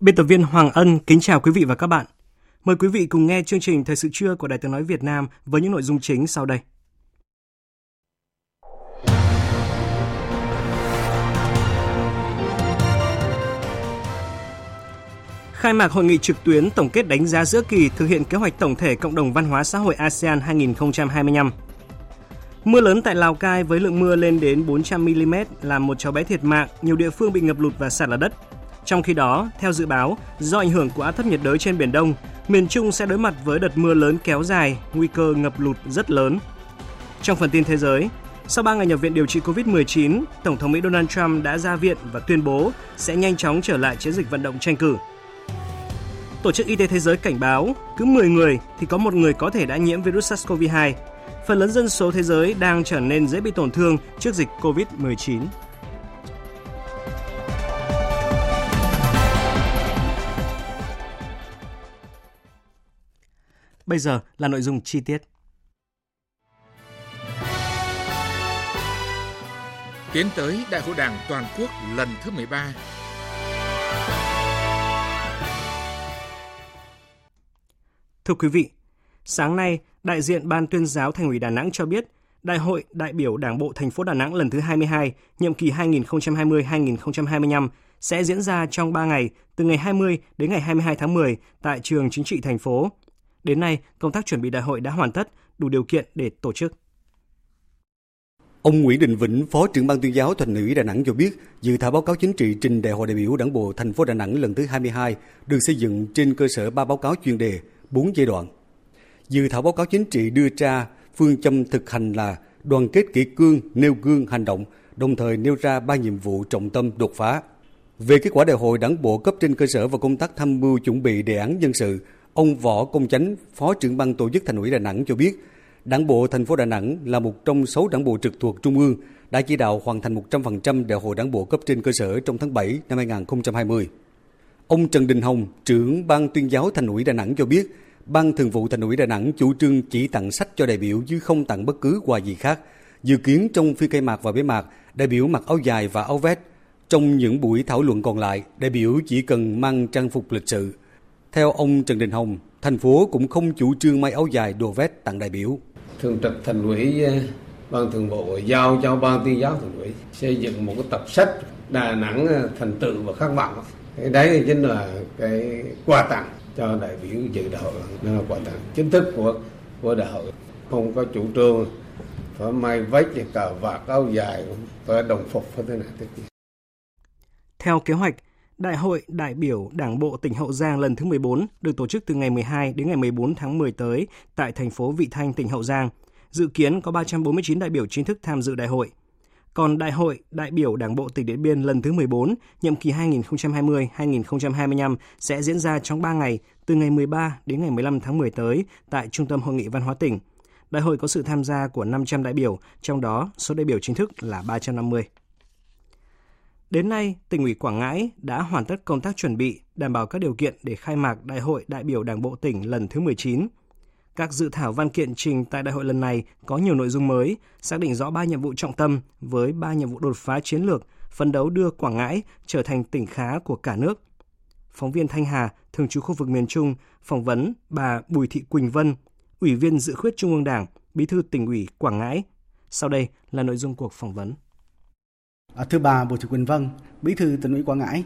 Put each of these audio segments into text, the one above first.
Biên tập viên Hoàng Ân kính chào quý vị và các bạn. Mời quý vị cùng nghe chương trình Thời sự trưa của Đài tiếng nói Việt Nam với những nội dung chính sau đây. Khai mạc hội nghị trực tuyến tổng kết đánh giá giữa kỳ thực hiện kế hoạch tổng thể cộng đồng văn hóa xã hội ASEAN 2025. Mưa lớn tại Lào Cai với lượng mưa lên đến 400 mm làm một cháu bé thiệt mạng, nhiều địa phương bị ngập lụt và sạt lở đất. Trong khi đó, theo dự báo, do ảnh hưởng của áp thấp nhiệt đới trên biển Đông, miền Trung sẽ đối mặt với đợt mưa lớn kéo dài, nguy cơ ngập lụt rất lớn. Trong phần tin thế giới, sau 3 ngày nhập viện điều trị COVID-19, Tổng thống Mỹ Donald Trump đã ra viện và tuyên bố sẽ nhanh chóng trở lại chiến dịch vận động tranh cử. Tổ chức Y tế Thế giới cảnh báo, cứ 10 người thì có một người có thể đã nhiễm virus SARS-CoV-2. Phần lớn dân số thế giới đang trở nên dễ bị tổn thương trước dịch COVID-19. Bây giờ là nội dung chi tiết. Tiến tới Đại hội Đảng toàn quốc lần thứ 13. Thưa quý vị, sáng nay, đại diện Ban tuyên giáo Thành ủy Đà Nẵng cho biết, Đại hội đại biểu Đảng bộ thành phố Đà Nẵng lần thứ 22, nhiệm kỳ 2020-2025 sẽ diễn ra trong 3 ngày, từ ngày 20 đến ngày 22 tháng 10 tại trường chính trị thành phố. Đến nay, công tác chuẩn bị đại hội đã hoàn tất, đủ điều kiện để tổ chức. Ông Nguyễn Đình Vĩnh, Phó trưởng ban tuyên giáo Thành ủy Đà Nẵng cho biết, dự thảo báo cáo chính trị trình Đại hội đại biểu Đảng bộ thành phố Đà Nẵng lần thứ 22 được xây dựng trên cơ sở ba báo cáo chuyên đề, 4 giai đoạn. Dự thảo báo cáo chính trị đưa ra phương châm thực hành là đoàn kết kỷ cương, nêu gương hành động, đồng thời nêu ra ba nhiệm vụ trọng tâm đột phá. Về kết quả đại hội đảng bộ cấp trên cơ sở và công tác tham mưu chuẩn bị đề án nhân sự, Ông Võ Công Chánh, Phó trưởng ban tổ chức Thành ủy Đà Nẵng cho biết, Đảng bộ thành phố Đà Nẵng là một trong sáu đảng bộ trực thuộc Trung ương đã chỉ đạo hoàn thành 100% đại hội đảng bộ cấp trên cơ sở trong tháng 7 năm 2020. Ông Trần Đình Hồng, trưởng ban tuyên giáo Thành ủy Đà Nẵng cho biết, Ban Thường vụ Thành ủy Đà Nẵng chủ trương chỉ tặng sách cho đại biểu chứ không tặng bất cứ quà gì khác. Dự kiến trong phiên khai mạc và bế mạc, đại biểu mặc áo dài và áo vest. Trong những buổi thảo luận còn lại, đại biểu chỉ cần mang trang phục lịch sự. Theo ông Trần Đình Hồng, thành phố cũng không chủ trương may áo dài đồ vest tặng đại biểu. Thường trực thành ủy ban thường vụ giao cho ban tuyên giáo thành ủy xây dựng một cái tập sách Đà Nẵng thành tựu và khát vọng. Cái đấy chính là cái quà tặng cho đại biểu dự đại hội đó là quà tặng chính thức của của đại hội không có chủ trương phải may vest cà vạt áo dài phải đồng phục phải thế này thế kia. Theo kế hoạch, Đại hội đại biểu Đảng bộ tỉnh Hậu Giang lần thứ 14 được tổ chức từ ngày 12 đến ngày 14 tháng 10 tới tại thành phố Vị Thanh, tỉnh Hậu Giang. Dự kiến có 349 đại biểu chính thức tham dự đại hội. Còn Đại hội đại biểu Đảng bộ tỉnh Điện Biên lần thứ 14, nhiệm kỳ 2020-2025 sẽ diễn ra trong 3 ngày, từ ngày 13 đến ngày 15 tháng 10 tới tại Trung tâm Hội nghị Văn hóa tỉnh. Đại hội có sự tham gia của 500 đại biểu, trong đó số đại biểu chính thức là 350. Đến nay, tỉnh ủy Quảng Ngãi đã hoàn tất công tác chuẩn bị, đảm bảo các điều kiện để khai mạc Đại hội đại biểu Đảng bộ tỉnh lần thứ 19. Các dự thảo văn kiện trình tại đại hội lần này có nhiều nội dung mới, xác định rõ ba nhiệm vụ trọng tâm với ba nhiệm vụ đột phá chiến lược, phấn đấu đưa Quảng Ngãi trở thành tỉnh khá của cả nước. Phóng viên Thanh Hà, thường trú khu vực miền Trung, phỏng vấn bà Bùi Thị Quỳnh Vân, Ủy viên dự khuyết Trung ương Đảng, Bí thư tỉnh ủy Quảng Ngãi. Sau đây là nội dung cuộc phỏng vấn. À, thưa bà Bùi Thị Quỳnh Vân, Bí thư tỉnh ủy Quảng Ngãi,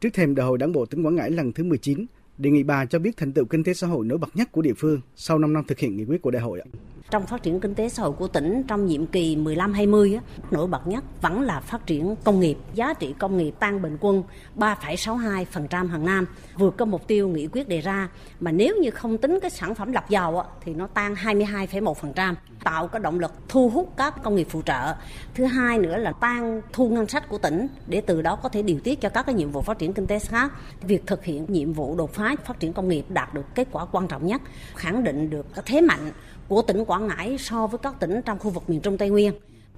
trước thềm đại hội đảng bộ tỉnh Quảng Ngãi lần thứ 19, đề nghị bà cho biết thành tựu kinh tế xã hội nổi bật nhất của địa phương sau 5 năm thực hiện nghị quyết của đại hội trong phát triển kinh tế xã hội của tỉnh trong nhiệm kỳ 15-20 nổi bật nhất vẫn là phát triển công nghiệp. Giá trị công nghiệp tăng bình quân 3,62% hàng năm, vượt có mục tiêu nghị quyết đề ra. Mà nếu như không tính cái sản phẩm lọc dầu thì nó tăng 22,1%, tạo cái động lực thu hút các công nghiệp phụ trợ. Thứ hai nữa là tăng thu ngân sách của tỉnh để từ đó có thể điều tiết cho các cái nhiệm vụ phát triển kinh tế khác. Việc thực hiện nhiệm vụ đột phá phát triển công nghiệp đạt được kết quả quan trọng nhất, khẳng định được cái thế mạnh của tỉnh Quảng Ngãi so với các tỉnh trong khu vực miền Trung Tây Nguyên.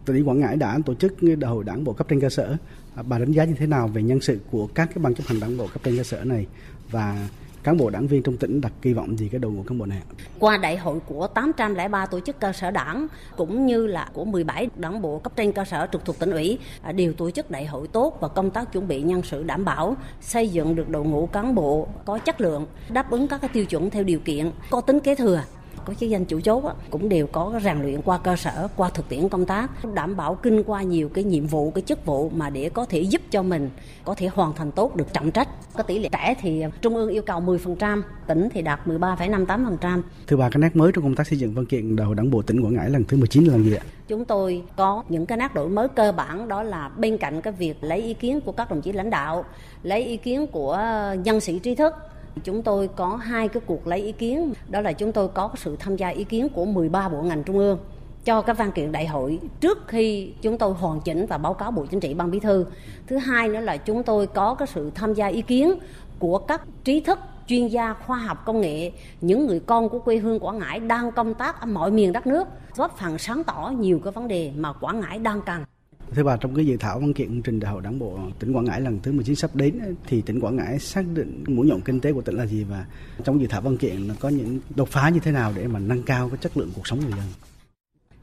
Tỉnh Quảng Ngãi đã tổ chức đại hội đảng bộ cấp trên cơ sở. Bà đánh giá như thế nào về nhân sự của các cái ban chấp hành đảng bộ cấp trên cơ sở này và cán bộ đảng viên trong tỉnh đặt kỳ vọng gì cái đầu ngũ cán bộ này? Qua đại hội của 803 tổ chức cơ sở đảng cũng như là của 17 đảng bộ cấp trên cơ sở trực thuộc tỉnh ủy à, đều tổ chức đại hội tốt và công tác chuẩn bị nhân sự đảm bảo xây dựng được đội ngũ cán bộ có chất lượng đáp ứng các cái tiêu chuẩn theo điều kiện có tính kế thừa có chức danh chủ chốt cũng đều có rèn luyện qua cơ sở qua thực tiễn công tác đảm bảo kinh qua nhiều cái nhiệm vụ cái chức vụ mà để có thể giúp cho mình có thể hoàn thành tốt được trọng trách. Có tỷ lệ trẻ thì trung ương yêu cầu 10% tỉnh thì đạt 13,58% thưa bà cái nét mới trong công tác xây dựng văn kiện đầu đảng bộ tỉnh Quảng Ngãi lần thứ 19 là gì ạ? Chúng tôi có những cái nét đổi mới cơ bản đó là bên cạnh cái việc lấy ý kiến của các đồng chí lãnh đạo lấy ý kiến của nhân sĩ trí thức Chúng tôi có hai cái cuộc lấy ý kiến, đó là chúng tôi có sự tham gia ý kiến của 13 bộ ngành trung ương cho các văn kiện đại hội trước khi chúng tôi hoàn chỉnh và báo cáo Bộ Chính trị Ban Bí thư. Thứ hai nữa là chúng tôi có cái sự tham gia ý kiến của các trí thức chuyên gia khoa học công nghệ, những người con của quê hương Quảng Ngãi đang công tác ở mọi miền đất nước, góp phần sáng tỏ nhiều cái vấn đề mà Quảng Ngãi đang cần. Thưa bà, trong cái dự thảo văn kiện trình đại hội đảng bộ tỉnh Quảng Ngãi lần thứ 19 sắp đến thì tỉnh Quảng Ngãi xác định mũi nhọn kinh tế của tỉnh là gì và trong dự thảo văn kiện nó có những đột phá như thế nào để mà nâng cao cái chất lượng cuộc sống người dân?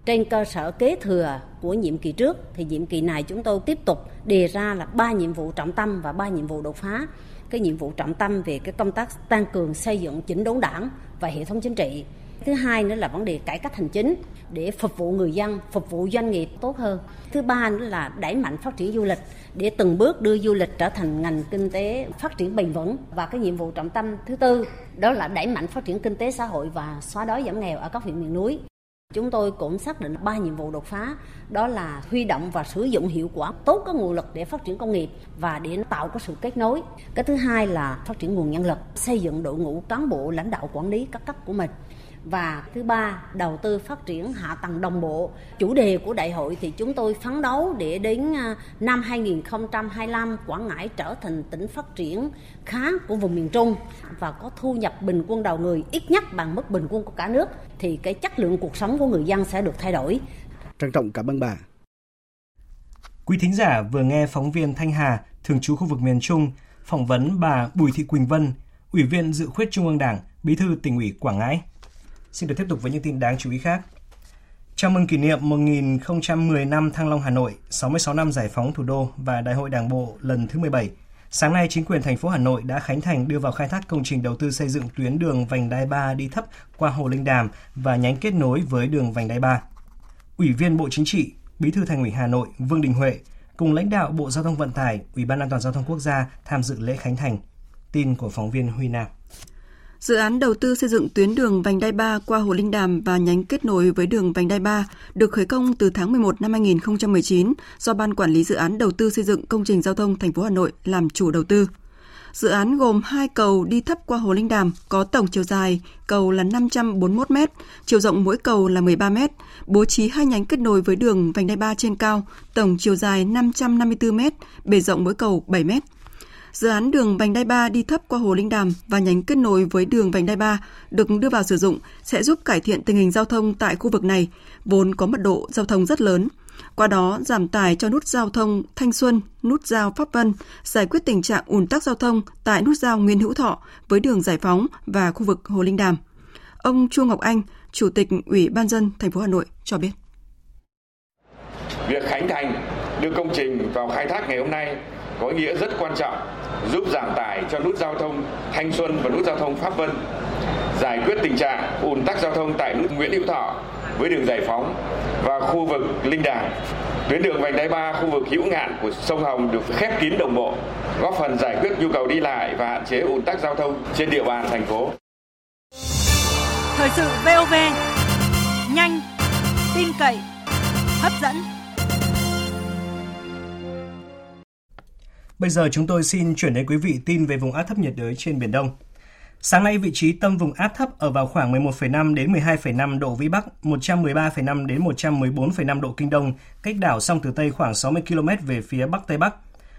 Trên cơ sở kế thừa của nhiệm kỳ trước thì nhiệm kỳ này chúng tôi tiếp tục đề ra là ba nhiệm vụ trọng tâm và ba nhiệm vụ đột phá. Cái nhiệm vụ trọng tâm về cái công tác tăng cường xây dựng chỉnh đốn đảng và hệ thống chính trị Thứ hai nữa là vấn đề cải cách hành chính để phục vụ người dân, phục vụ doanh nghiệp tốt hơn. Thứ ba nữa là đẩy mạnh phát triển du lịch để từng bước đưa du lịch trở thành ngành kinh tế phát triển bền vững và cái nhiệm vụ trọng tâm thứ tư đó là đẩy mạnh phát triển kinh tế xã hội và xóa đói giảm nghèo ở các huyện miền núi. Chúng tôi cũng xác định ba nhiệm vụ đột phá, đó là huy động và sử dụng hiệu quả tốt các nguồn lực để phát triển công nghiệp và để tạo có sự kết nối. Cái thứ hai là phát triển nguồn nhân lực, xây dựng đội ngũ cán bộ lãnh đạo quản lý các cấp của mình và thứ ba đầu tư phát triển hạ tầng đồng bộ chủ đề của đại hội thì chúng tôi phấn đấu để đến à, năm 2025 Quảng Ngãi trở thành tỉnh phát triển khá của vùng miền Trung và có thu nhập bình quân đầu người ít nhất bằng mức bình quân của cả nước thì cái chất lượng cuộc sống của người dân sẽ được thay đổi. Trân trọng cảm ơn bà. Quý thính giả vừa nghe phóng viên Thanh Hà, thường trú khu vực miền Trung, phỏng vấn bà Bùi Thị Quỳnh Vân, Ủy viên Dự khuyết Trung ương Đảng, Bí thư tỉnh ủy Quảng Ngãi. Xin được tiếp tục với những tin đáng chú ý khác. Chào mừng kỷ niệm 1010 năm Thăng Long Hà Nội, 66 năm giải phóng thủ đô và Đại hội Đảng bộ lần thứ 17. Sáng nay, chính quyền thành phố Hà Nội đã khánh thành đưa vào khai thác công trình đầu tư xây dựng tuyến đường vành đai 3 đi thấp qua Hồ Linh Đàm và nhánh kết nối với đường vành đai 3. Ủy viên Bộ Chính trị, Bí thư Thành ủy Hà Nội Vương Đình Huệ cùng lãnh đạo Bộ Giao thông Vận tải, Ủy ban An toàn giao thông quốc gia tham dự lễ khánh thành. Tin của phóng viên Huy Nam. Dự án đầu tư xây dựng tuyến đường vành đai 3 qua Hồ Linh Đàm và nhánh kết nối với đường vành đai 3 được khởi công từ tháng 11 năm 2019 do Ban Quản lý Dự án Đầu tư xây dựng công trình giao thông thành phố Hà Nội làm chủ đầu tư. Dự án gồm hai cầu đi thấp qua Hồ Linh Đàm có tổng chiều dài cầu là 541 m, chiều rộng mỗi cầu là 13 m, bố trí hai nhánh kết nối với đường vành đai 3 trên cao, tổng chiều dài 554 m, bề rộng mỗi cầu 7 m. Dự án đường vành đai 3 đi thấp qua Hồ Linh Đàm và nhánh kết nối với đường vành đai 3 được đưa vào sử dụng sẽ giúp cải thiện tình hình giao thông tại khu vực này, vốn có mật độ giao thông rất lớn. Qua đó giảm tải cho nút giao thông Thanh Xuân, nút giao Pháp Vân, giải quyết tình trạng ùn tắc giao thông tại nút giao Nguyên Hữu Thọ với đường Giải Phóng và khu vực Hồ Linh Đàm. Ông Chu Ngọc Anh, Chủ tịch Ủy ban dân thành phố Hà Nội cho biết. Việc khánh thành đưa công trình vào khai thác ngày hôm nay có ý nghĩa rất quan trọng giúp giảm tải cho nút giao thông Thanh Xuân và nút giao thông Pháp Vân, giải quyết tình trạng ùn tắc giao thông tại nút Nguyễn Hữu Thọ với đường Giải Phóng và khu vực Linh Đàm. Tuyến đường vành đai 3 khu vực hữu ngạn của sông Hồng được khép kín đồng bộ, góp phần giải quyết nhu cầu đi lại và hạn chế ùn tắc giao thông trên địa bàn thành phố. Thời sự VOV nhanh, tin cậy, hấp dẫn. Bây giờ chúng tôi xin chuyển đến quý vị tin về vùng áp thấp nhiệt đới trên Biển Đông. Sáng nay, vị trí tâm vùng áp thấp ở vào khoảng 11,5 đến 12,5 độ Vĩ Bắc, 113,5 đến 114,5 độ Kinh Đông, cách đảo song Tử Tây khoảng 60 km về phía Bắc Tây Bắc.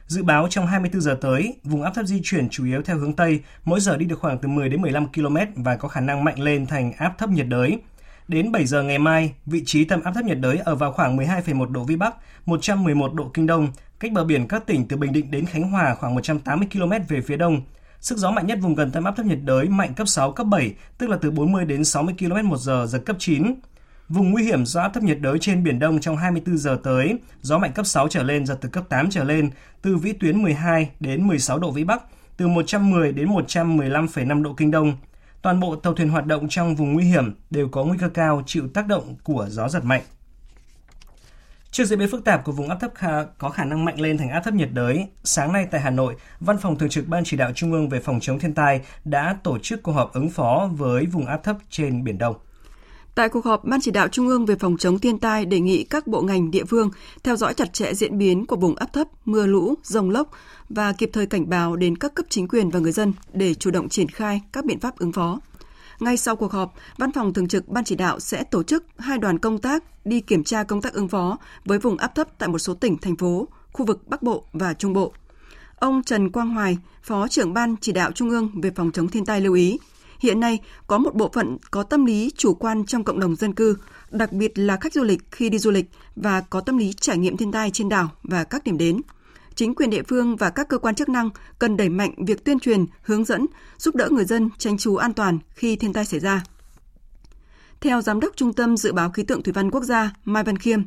Dự báo trong 24 giờ tới, vùng áp thấp di chuyển chủ yếu theo hướng Tây, mỗi giờ đi được khoảng từ 10 đến 15 km và có khả năng mạnh lên thành áp thấp nhiệt đới. Đến 7 giờ ngày mai, vị trí tâm áp thấp nhiệt đới ở vào khoảng 12,1 độ Vĩ Bắc, 111 độ Kinh Đông, cách bờ biển các tỉnh từ Bình Định đến Khánh Hòa khoảng 180 km về phía đông. Sức gió mạnh nhất vùng gần tâm áp thấp nhiệt đới mạnh cấp 6, cấp 7, tức là từ 40 đến 60 km một giờ, giật cấp 9. Vùng nguy hiểm do áp thấp nhiệt đới trên Biển Đông trong 24 giờ tới, gió mạnh cấp 6 trở lên, giật từ cấp 8 trở lên, từ vĩ tuyến 12 đến 16 độ Vĩ Bắc, từ 110 đến 115,5 độ Kinh Đông. Toàn bộ tàu thuyền hoạt động trong vùng nguy hiểm đều có nguy cơ cao chịu tác động của gió giật mạnh. Trước diễn biến phức tạp của vùng áp thấp khá, có khả năng mạnh lên thành áp thấp nhiệt đới, sáng nay tại Hà Nội, Văn phòng Thường trực Ban Chỉ đạo Trung ương về phòng chống thiên tai đã tổ chức cuộc họp ứng phó với vùng áp thấp trên Biển Đông. Tại cuộc họp, Ban chỉ đạo Trung ương về phòng chống thiên tai đề nghị các bộ ngành địa phương theo dõi chặt chẽ diễn biến của vùng áp thấp, mưa lũ, rông lốc và kịp thời cảnh báo đến các cấp chính quyền và người dân để chủ động triển khai các biện pháp ứng phó. Ngay sau cuộc họp, Văn phòng Thường trực Ban chỉ đạo sẽ tổ chức hai đoàn công tác đi kiểm tra công tác ứng phó với vùng áp thấp tại một số tỉnh, thành phố, khu vực Bắc Bộ và Trung Bộ. Ông Trần Quang Hoài, Phó trưởng Ban chỉ đạo Trung ương về phòng chống thiên tai lưu ý, hiện nay có một bộ phận có tâm lý chủ quan trong cộng đồng dân cư, đặc biệt là khách du lịch khi đi du lịch và có tâm lý trải nghiệm thiên tai trên đảo và các điểm đến. Chính quyền địa phương và các cơ quan chức năng cần đẩy mạnh việc tuyên truyền, hướng dẫn, giúp đỡ người dân tránh trú an toàn khi thiên tai xảy ra. Theo Giám đốc Trung tâm Dự báo Khí tượng Thủy văn Quốc gia Mai Văn Khiêm,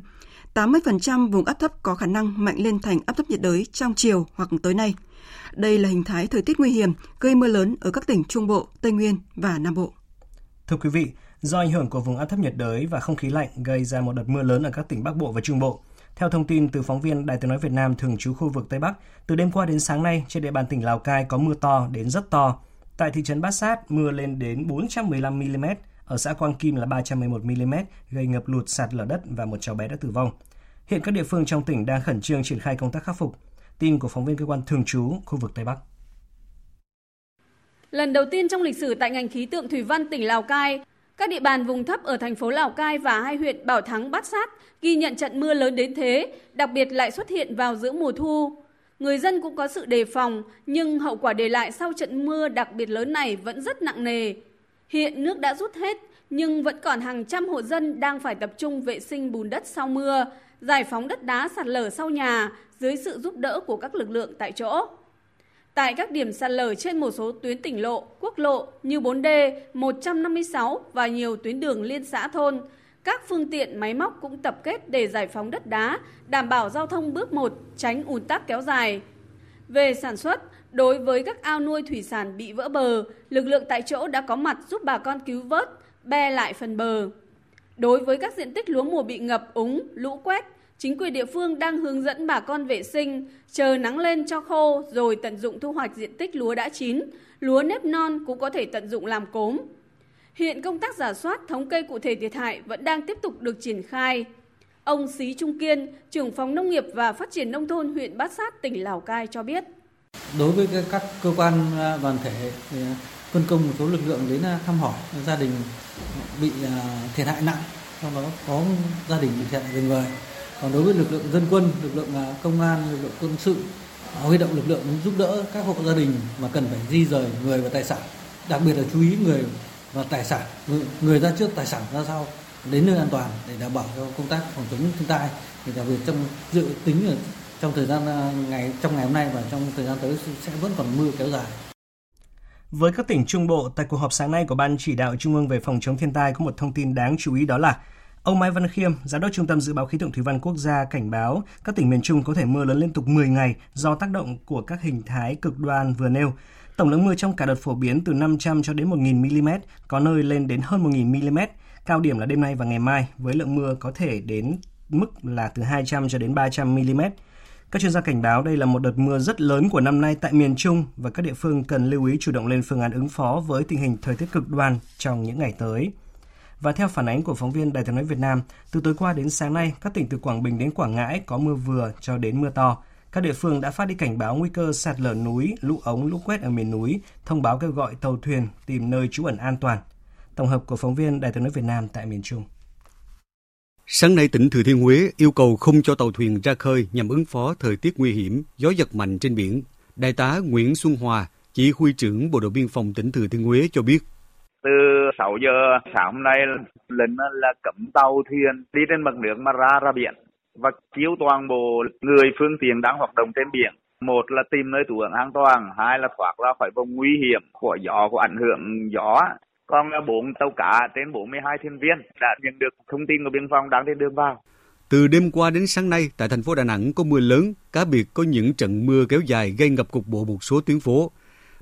80% vùng áp thấp có khả năng mạnh lên thành áp thấp nhiệt đới trong chiều hoặc tối nay. Đây là hình thái thời tiết nguy hiểm gây mưa lớn ở các tỉnh Trung Bộ, Tây Nguyên và Nam Bộ. Thưa quý vị, do ảnh hưởng của vùng áp thấp nhiệt đới và không khí lạnh gây ra một đợt mưa lớn ở các tỉnh Bắc Bộ và Trung Bộ. Theo thông tin từ phóng viên Đài tiếng nói Việt Nam thường trú khu vực Tây Bắc, từ đêm qua đến sáng nay trên địa bàn tỉnh Lào Cai có mưa to đến rất to. Tại thị trấn Bát Sát, mưa lên đến 415 mm, ở xã Quang Kim là 311 mm, gây ngập lụt sạt lở đất và một cháu bé đã tử vong. Hiện các địa phương trong tỉnh đang khẩn trương triển khai công tác khắc phục. Tin của phóng viên cơ quan thường trú khu vực Tây Bắc. Lần đầu tiên trong lịch sử tại ngành khí tượng thủy văn tỉnh Lào Cai, các địa bàn vùng thấp ở thành phố Lào Cai và hai huyện Bảo Thắng, Bát Sát ghi nhận trận mưa lớn đến thế, đặc biệt lại xuất hiện vào giữa mùa thu. Người dân cũng có sự đề phòng, nhưng hậu quả để lại sau trận mưa đặc biệt lớn này vẫn rất nặng nề. Hiện nước đã rút hết, nhưng vẫn còn hàng trăm hộ dân đang phải tập trung vệ sinh bùn đất sau mưa, giải phóng đất đá sạt lở sau nhà dưới sự giúp đỡ của các lực lượng tại chỗ. Tại các điểm sạt lở trên một số tuyến tỉnh lộ, quốc lộ như 4D, 156 và nhiều tuyến đường liên xã thôn, các phương tiện máy móc cũng tập kết để giải phóng đất đá, đảm bảo giao thông bước 1, tránh ùn tắc kéo dài. Về sản xuất, đối với các ao nuôi thủy sản bị vỡ bờ, lực lượng tại chỗ đã có mặt giúp bà con cứu vớt, be lại phần bờ. Đối với các diện tích lúa mùa bị ngập úng, lũ quét, chính quyền địa phương đang hướng dẫn bà con vệ sinh, chờ nắng lên cho khô rồi tận dụng thu hoạch diện tích lúa đã chín, lúa nếp non cũng có thể tận dụng làm cốm. Hiện công tác giả soát thống kê cụ thể thiệt hại vẫn đang tiếp tục được triển khai. Ông Xí Trung Kiên, trưởng phòng nông nghiệp và phát triển nông thôn huyện Bát Sát, tỉnh Lào Cai cho biết. Đối với các cơ quan à, đoàn thể à, phân công một số lực lượng đến à, thăm hỏi gia đình bị thiệt hại nặng, trong đó có gia đình bị thiệt hại về người còn đối với lực lượng dân quân lực lượng à, công an lực lượng quân sự à, huy động lực lượng giúp đỡ các hộ gia đình mà cần phải di rời người và tài sản đặc biệt là chú ý người và tài sản người, ra trước tài sản ra sau đến nơi an toàn để đảm bảo cho công tác phòng chống thiên tai thì đặc biệt trong dự tính ở trong thời gian à, ngày trong ngày hôm nay và trong thời gian tới sẽ vẫn còn mưa kéo dài. Với các tỉnh Trung Bộ, tại cuộc họp sáng nay của Ban chỉ đạo Trung ương về phòng chống thiên tai có một thông tin đáng chú ý đó là Ông Mai Văn Khiêm, Giám đốc Trung tâm Dự báo Khí tượng Thủy văn Quốc gia cảnh báo các tỉnh miền Trung có thể mưa lớn liên tục 10 ngày do tác động của các hình thái cực đoan vừa nêu. Tổng lượng mưa trong cả đợt phổ biến từ 500 cho đến 1.000 mm, có nơi lên đến hơn 1.000 mm. Cao điểm là đêm nay và ngày mai với lượng mưa có thể đến mức là từ 200 cho đến 300 mm. Các chuyên gia cảnh báo đây là một đợt mưa rất lớn của năm nay tại miền Trung và các địa phương cần lưu ý chủ động lên phương án ứng phó với tình hình thời tiết cực đoan trong những ngày tới. Và theo phản ánh của phóng viên Đài tiếng nói Việt Nam, từ tối qua đến sáng nay, các tỉnh từ Quảng Bình đến Quảng Ngãi có mưa vừa cho đến mưa to. Các địa phương đã phát đi cảnh báo nguy cơ sạt lở núi, lũ ống, lũ quét ở miền núi, thông báo kêu gọi tàu thuyền tìm nơi trú ẩn an toàn. Tổng hợp của phóng viên Đài tiếng nói Việt Nam tại miền Trung. Sáng nay tỉnh Thừa Thiên Huế yêu cầu không cho tàu thuyền ra khơi nhằm ứng phó thời tiết nguy hiểm, gió giật mạnh trên biển. Đại tá Nguyễn Xuân Hòa, chỉ huy trưởng Bộ đội biên phòng tỉnh Thừa Thiên Huế cho biết. Từ 6 giờ sáng hôm nay lệnh là cấm tàu thuyền đi trên mặt nước mà ra ra biển và chiếu toàn bộ người phương tiện đang hoạt động trên biển. Một là tìm nơi trú ẩn an toàn, hai là thoát ra khỏi vùng nguy hiểm của gió, của ảnh hưởng gió. Còn bốn tàu cá trên 42 thuyền viên đã nhận được thông tin của biên phòng đang trên đường vào. Từ đêm qua đến sáng nay, tại thành phố Đà Nẵng có mưa lớn, cá biệt có những trận mưa kéo dài gây ngập cục bộ một số tuyến phố.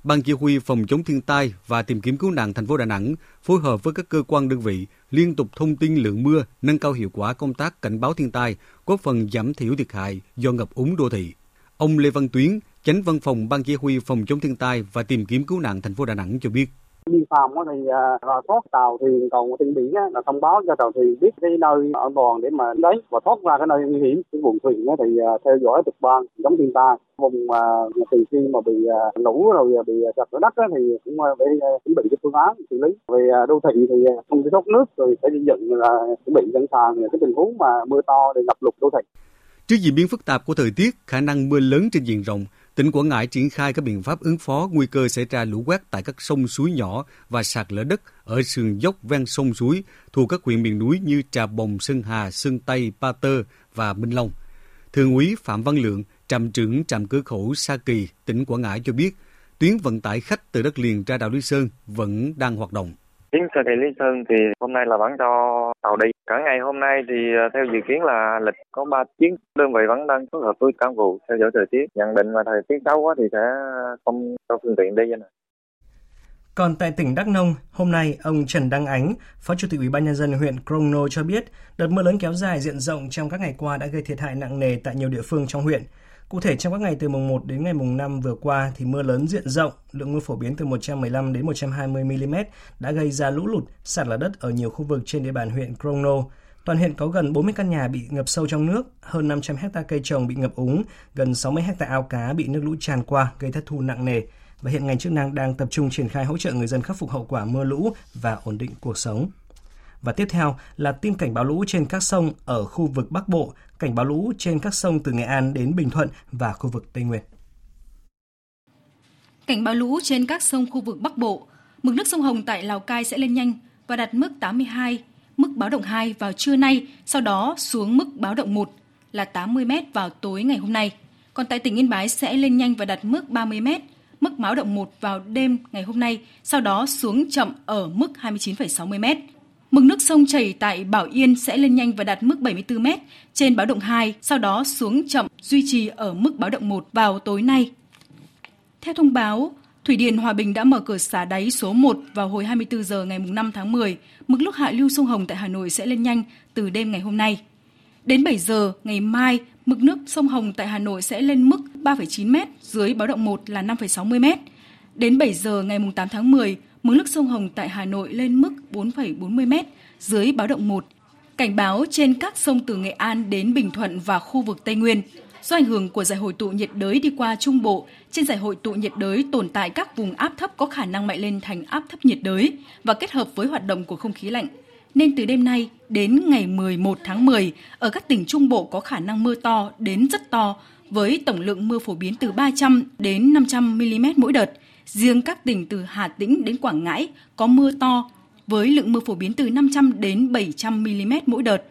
Ban chỉ huy phòng chống thiên tai và tìm kiếm cứu nạn thành phố Đà Nẵng phối hợp với các cơ quan đơn vị liên tục thông tin lượng mưa, nâng cao hiệu quả công tác cảnh báo thiên tai, góp phần giảm thiểu thiệt hại do ngập úng đô thị. Ông Lê Văn Tuyến, Chánh văn phòng Ban chỉ huy phòng chống thiên tai và tìm kiếm cứu nạn thành phố Đà Nẵng cho biết biên phòng thì à, rà soát tàu thuyền còn trên biển là thông báo cho tàu thuyền biết cái nơi an toàn để mà đến và thoát ra cái nơi nguy hiểm cái vùng thuyền thì à, theo dõi trực ban chống thiên tai. Vùng à, mà từ khi mà bị lũ rồi bị sạt lở đất thì cũng phải chuẩn bị cái phương án xử lý. Về đô thị thì không có thoát nước rồi phải xây dựng là chuẩn bị sẵn sàng cái tình huống mà mưa to để ngập lụt đô thị. Trước diễn biến phức tạp của thời tiết, khả năng mưa lớn trên diện rộng, tỉnh Quảng Ngãi triển khai các biện pháp ứng phó nguy cơ xảy ra lũ quét tại các sông suối nhỏ và sạt lở đất ở sườn dốc ven sông suối thuộc các huyện miền núi như Trà Bồng, Sơn Hà, Sơn Tây, ba Tơ và Minh Long. Thượng úy Phạm Văn Lượng, trạm trưởng trạm cửa khẩu Sa Kỳ, tỉnh Quảng Ngãi cho biết, tuyến vận tải khách từ đất liền ra đảo Lý Sơn vẫn đang hoạt động. Chuyến xe Kỳ Lý Sơn thì hôm nay là vẫn cho tàu đi. Cả ngày hôm nay thì ờ, theo dự kiến là lịch có 3 chuyến. Đơn vị vẫn đang phối hợp với cán bộ theo dõi thời tiết. Nhận định mà thời tiết xấu quá thì sẽ không cho phương tiện đi. Này. Còn tại tỉnh Đắk Nông, hôm nay ông Trần Đăng Ánh, Phó Chủ tịch Ủy ban nhân dân huyện Crono cho biết, đợt mưa lớn kéo dài diện rộng trong các ngày qua đã gây thiệt hại nặng nề tại nhiều địa phương trong huyện. Cụ thể trong các ngày từ mùng 1 đến ngày mùng 5 vừa qua thì mưa lớn diện rộng, lượng mưa phổ biến từ 115 đến 120 mm đã gây ra lũ lụt, sạt lở đất ở nhiều khu vực trên địa bàn huyện Crono. Toàn huyện có gần 40 căn nhà bị ngập sâu trong nước, hơn 500 hecta cây trồng bị ngập úng, gần 60 hecta ao cá bị nước lũ tràn qua gây thất thu nặng nề. Và hiện ngành chức năng đang tập trung triển khai hỗ trợ người dân khắc phục hậu quả mưa lũ và ổn định cuộc sống. Và tiếp theo là tin cảnh báo lũ trên các sông ở khu vực Bắc Bộ, cảnh báo lũ trên các sông từ Nghệ An đến Bình Thuận và khu vực Tây Nguyên. Cảnh báo lũ trên các sông khu vực Bắc Bộ, mực nước sông Hồng tại Lào Cai sẽ lên nhanh và đạt mức 82, mức báo động 2 vào trưa nay, sau đó xuống mức báo động 1 là 80 m vào tối ngày hôm nay. Còn tại tỉnh Yên Bái sẽ lên nhanh và đạt mức 30 m, mức báo động 1 vào đêm ngày hôm nay, sau đó xuống chậm ở mức 29,60 m. Mực nước sông chảy tại Bảo Yên sẽ lên nhanh và đạt mức 74 m trên báo động 2, sau đó xuống chậm duy trì ở mức báo động 1 vào tối nay. Theo thông báo, Thủy điện Hòa Bình đã mở cửa xả đáy số 1 vào hồi 24 giờ ngày 5 tháng 10. Mực nước hạ lưu sông Hồng tại Hà Nội sẽ lên nhanh từ đêm ngày hôm nay. Đến 7 giờ ngày mai, mực nước sông Hồng tại Hà Nội sẽ lên mức 3,9 m, dưới báo động 1 là 5,60 m. Đến 7 giờ ngày 8 tháng 10, mực nước sông Hồng tại Hà Nội lên mức 4,40 m, dưới báo động 1. Cảnh báo trên các sông từ Nghệ An đến Bình Thuận và khu vực Tây Nguyên. Do ảnh hưởng của giải hội tụ nhiệt đới đi qua Trung Bộ, trên giải hội tụ nhiệt đới tồn tại các vùng áp thấp có khả năng mạnh lên thành áp thấp nhiệt đới và kết hợp với hoạt động của không khí lạnh. Nên từ đêm nay đến ngày 11 tháng 10, ở các tỉnh Trung Bộ có khả năng mưa to đến rất to, với tổng lượng mưa phổ biến từ 300 đến 500 mm mỗi đợt. Riêng các tỉnh từ Hà Tĩnh đến Quảng Ngãi có mưa to với lượng mưa phổ biến từ 500 đến 700 mm mỗi đợt.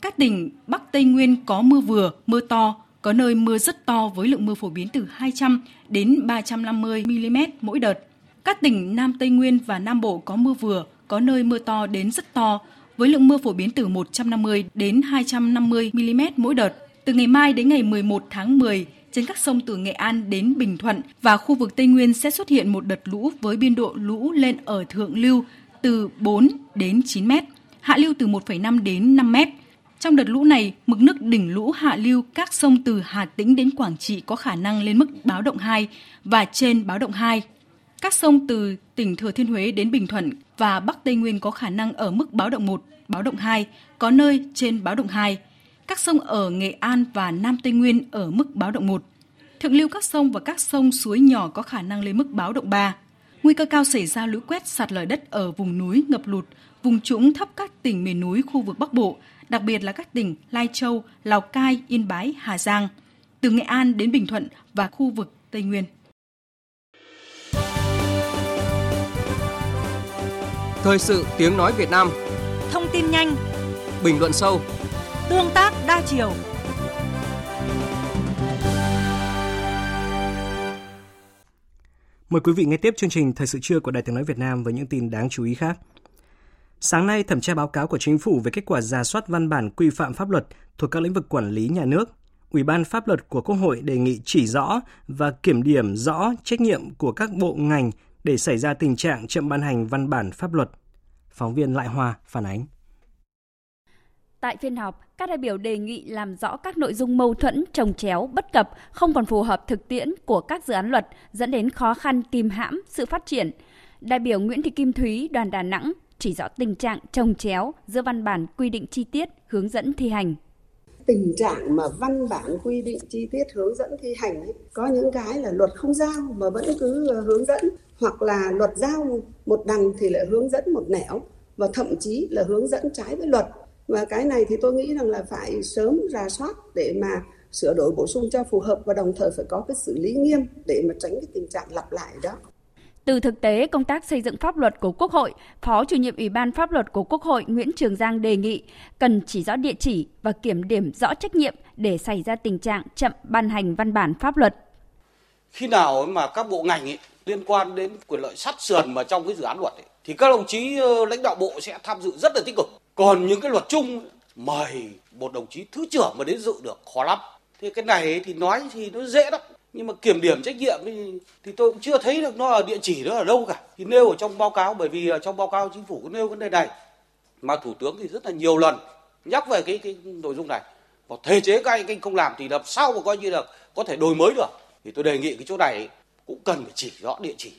Các tỉnh Bắc Tây Nguyên có mưa vừa, mưa to, có nơi mưa rất to với lượng mưa phổ biến từ 200 đến 350 mm mỗi đợt. Các tỉnh Nam Tây Nguyên và Nam Bộ có mưa vừa, có nơi mưa to đến rất to với lượng mưa phổ biến từ 150 đến 250 mm mỗi đợt. Từ ngày mai đến ngày 11 tháng 10, trên các sông từ Nghệ An đến Bình Thuận và khu vực Tây Nguyên sẽ xuất hiện một đợt lũ với biên độ lũ lên ở thượng lưu từ 4 đến 9 mét, hạ lưu từ 1,5 đến 5 mét. Trong đợt lũ này, mực nước đỉnh lũ hạ lưu các sông từ Hà Tĩnh đến Quảng Trị có khả năng lên mức báo động 2 và trên báo động 2. Các sông từ tỉnh Thừa Thiên Huế đến Bình Thuận và Bắc Tây Nguyên có khả năng ở mức báo động 1, báo động 2, có nơi trên báo động 2. Các sông ở Nghệ An và Nam Tây Nguyên ở mức báo động 1. Thượng lưu các sông và các sông suối nhỏ có khả năng lên mức báo động 3. Nguy cơ cao xảy ra lũ quét sạt lở đất ở vùng núi ngập lụt, vùng trũng thấp các tỉnh miền núi khu vực Bắc Bộ, đặc biệt là các tỉnh Lai Châu, Lào Cai, Yên Bái, Hà Giang, từ Nghệ An đến Bình Thuận và khu vực Tây Nguyên. Thời sự tiếng nói Việt Nam Thông tin nhanh Bình luận sâu Tương tác đa chiều Mời quý vị nghe tiếp chương trình Thời sự trưa của Đài Tiếng Nói Việt Nam với những tin đáng chú ý khác. Sáng nay, thẩm tra báo cáo của Chính phủ về kết quả giả soát văn bản quy phạm pháp luật thuộc các lĩnh vực quản lý nhà nước. Ủy ban pháp luật của Quốc hội đề nghị chỉ rõ và kiểm điểm rõ trách nhiệm của các bộ ngành để xảy ra tình trạng chậm ban hành văn bản pháp luật. Phóng viên Lại Hoa phản ánh. Tại phiên họp, các đại biểu đề nghị làm rõ các nội dung mâu thuẫn, trồng chéo, bất cập, không còn phù hợp thực tiễn của các dự án luật, dẫn đến khó khăn kìm hãm sự phát triển. Đại biểu Nguyễn Thị Kim Thúy, đoàn Đà Nẵng chỉ rõ tình trạng trồng chéo giữa văn bản quy định chi tiết, hướng dẫn thi hành. Tình trạng mà văn bản quy định chi tiết hướng dẫn thi hành ấy, có những cái là luật không giao mà vẫn cứ ờ, hướng dẫn hoặc là luật giao một đằng thì lại hướng dẫn một nẻo và thậm chí là hướng dẫn trái với luật và cái này thì tôi nghĩ rằng là phải sớm ra soát để mà sửa đổi bổ sung cho phù hợp và đồng thời phải có cái xử lý nghiêm để mà tránh cái tình trạng lặp lại đó. Từ thực tế công tác xây dựng pháp luật của Quốc hội, Phó chủ nhiệm Ủy ban pháp luật của Quốc hội Nguyễn Trường Giang đề nghị cần chỉ rõ địa chỉ và kiểm điểm rõ trách nhiệm để xảy ra tình trạng chậm ban hành văn bản pháp luật. Khi nào mà các bộ ngành ấy, liên quan đến quyền lợi sát sườn mà trong cái dự án luật ấy, thì các đồng chí ờ, lãnh đạo bộ sẽ tham dự rất là tích cực còn những cái luật chung mời một đồng chí thứ trưởng mà đến dự được khó lắm. Thì cái này thì nói thì nó dễ lắm. Nhưng mà kiểm điểm trách nhiệm thì, thì tôi cũng chưa thấy được nó ở địa chỉ đó ở đâu cả. Thì nêu ở trong báo cáo bởi vì ở trong báo cáo chính phủ có nêu vấn đề này. Mà thủ tướng thì rất là nhiều lần nhắc về cái cái nội dung này. Và thể chế các anh không làm thì làm sao mà coi như là có thể đổi mới được. Thì tôi đề nghị cái chỗ này cũng cần phải chỉ rõ địa chỉ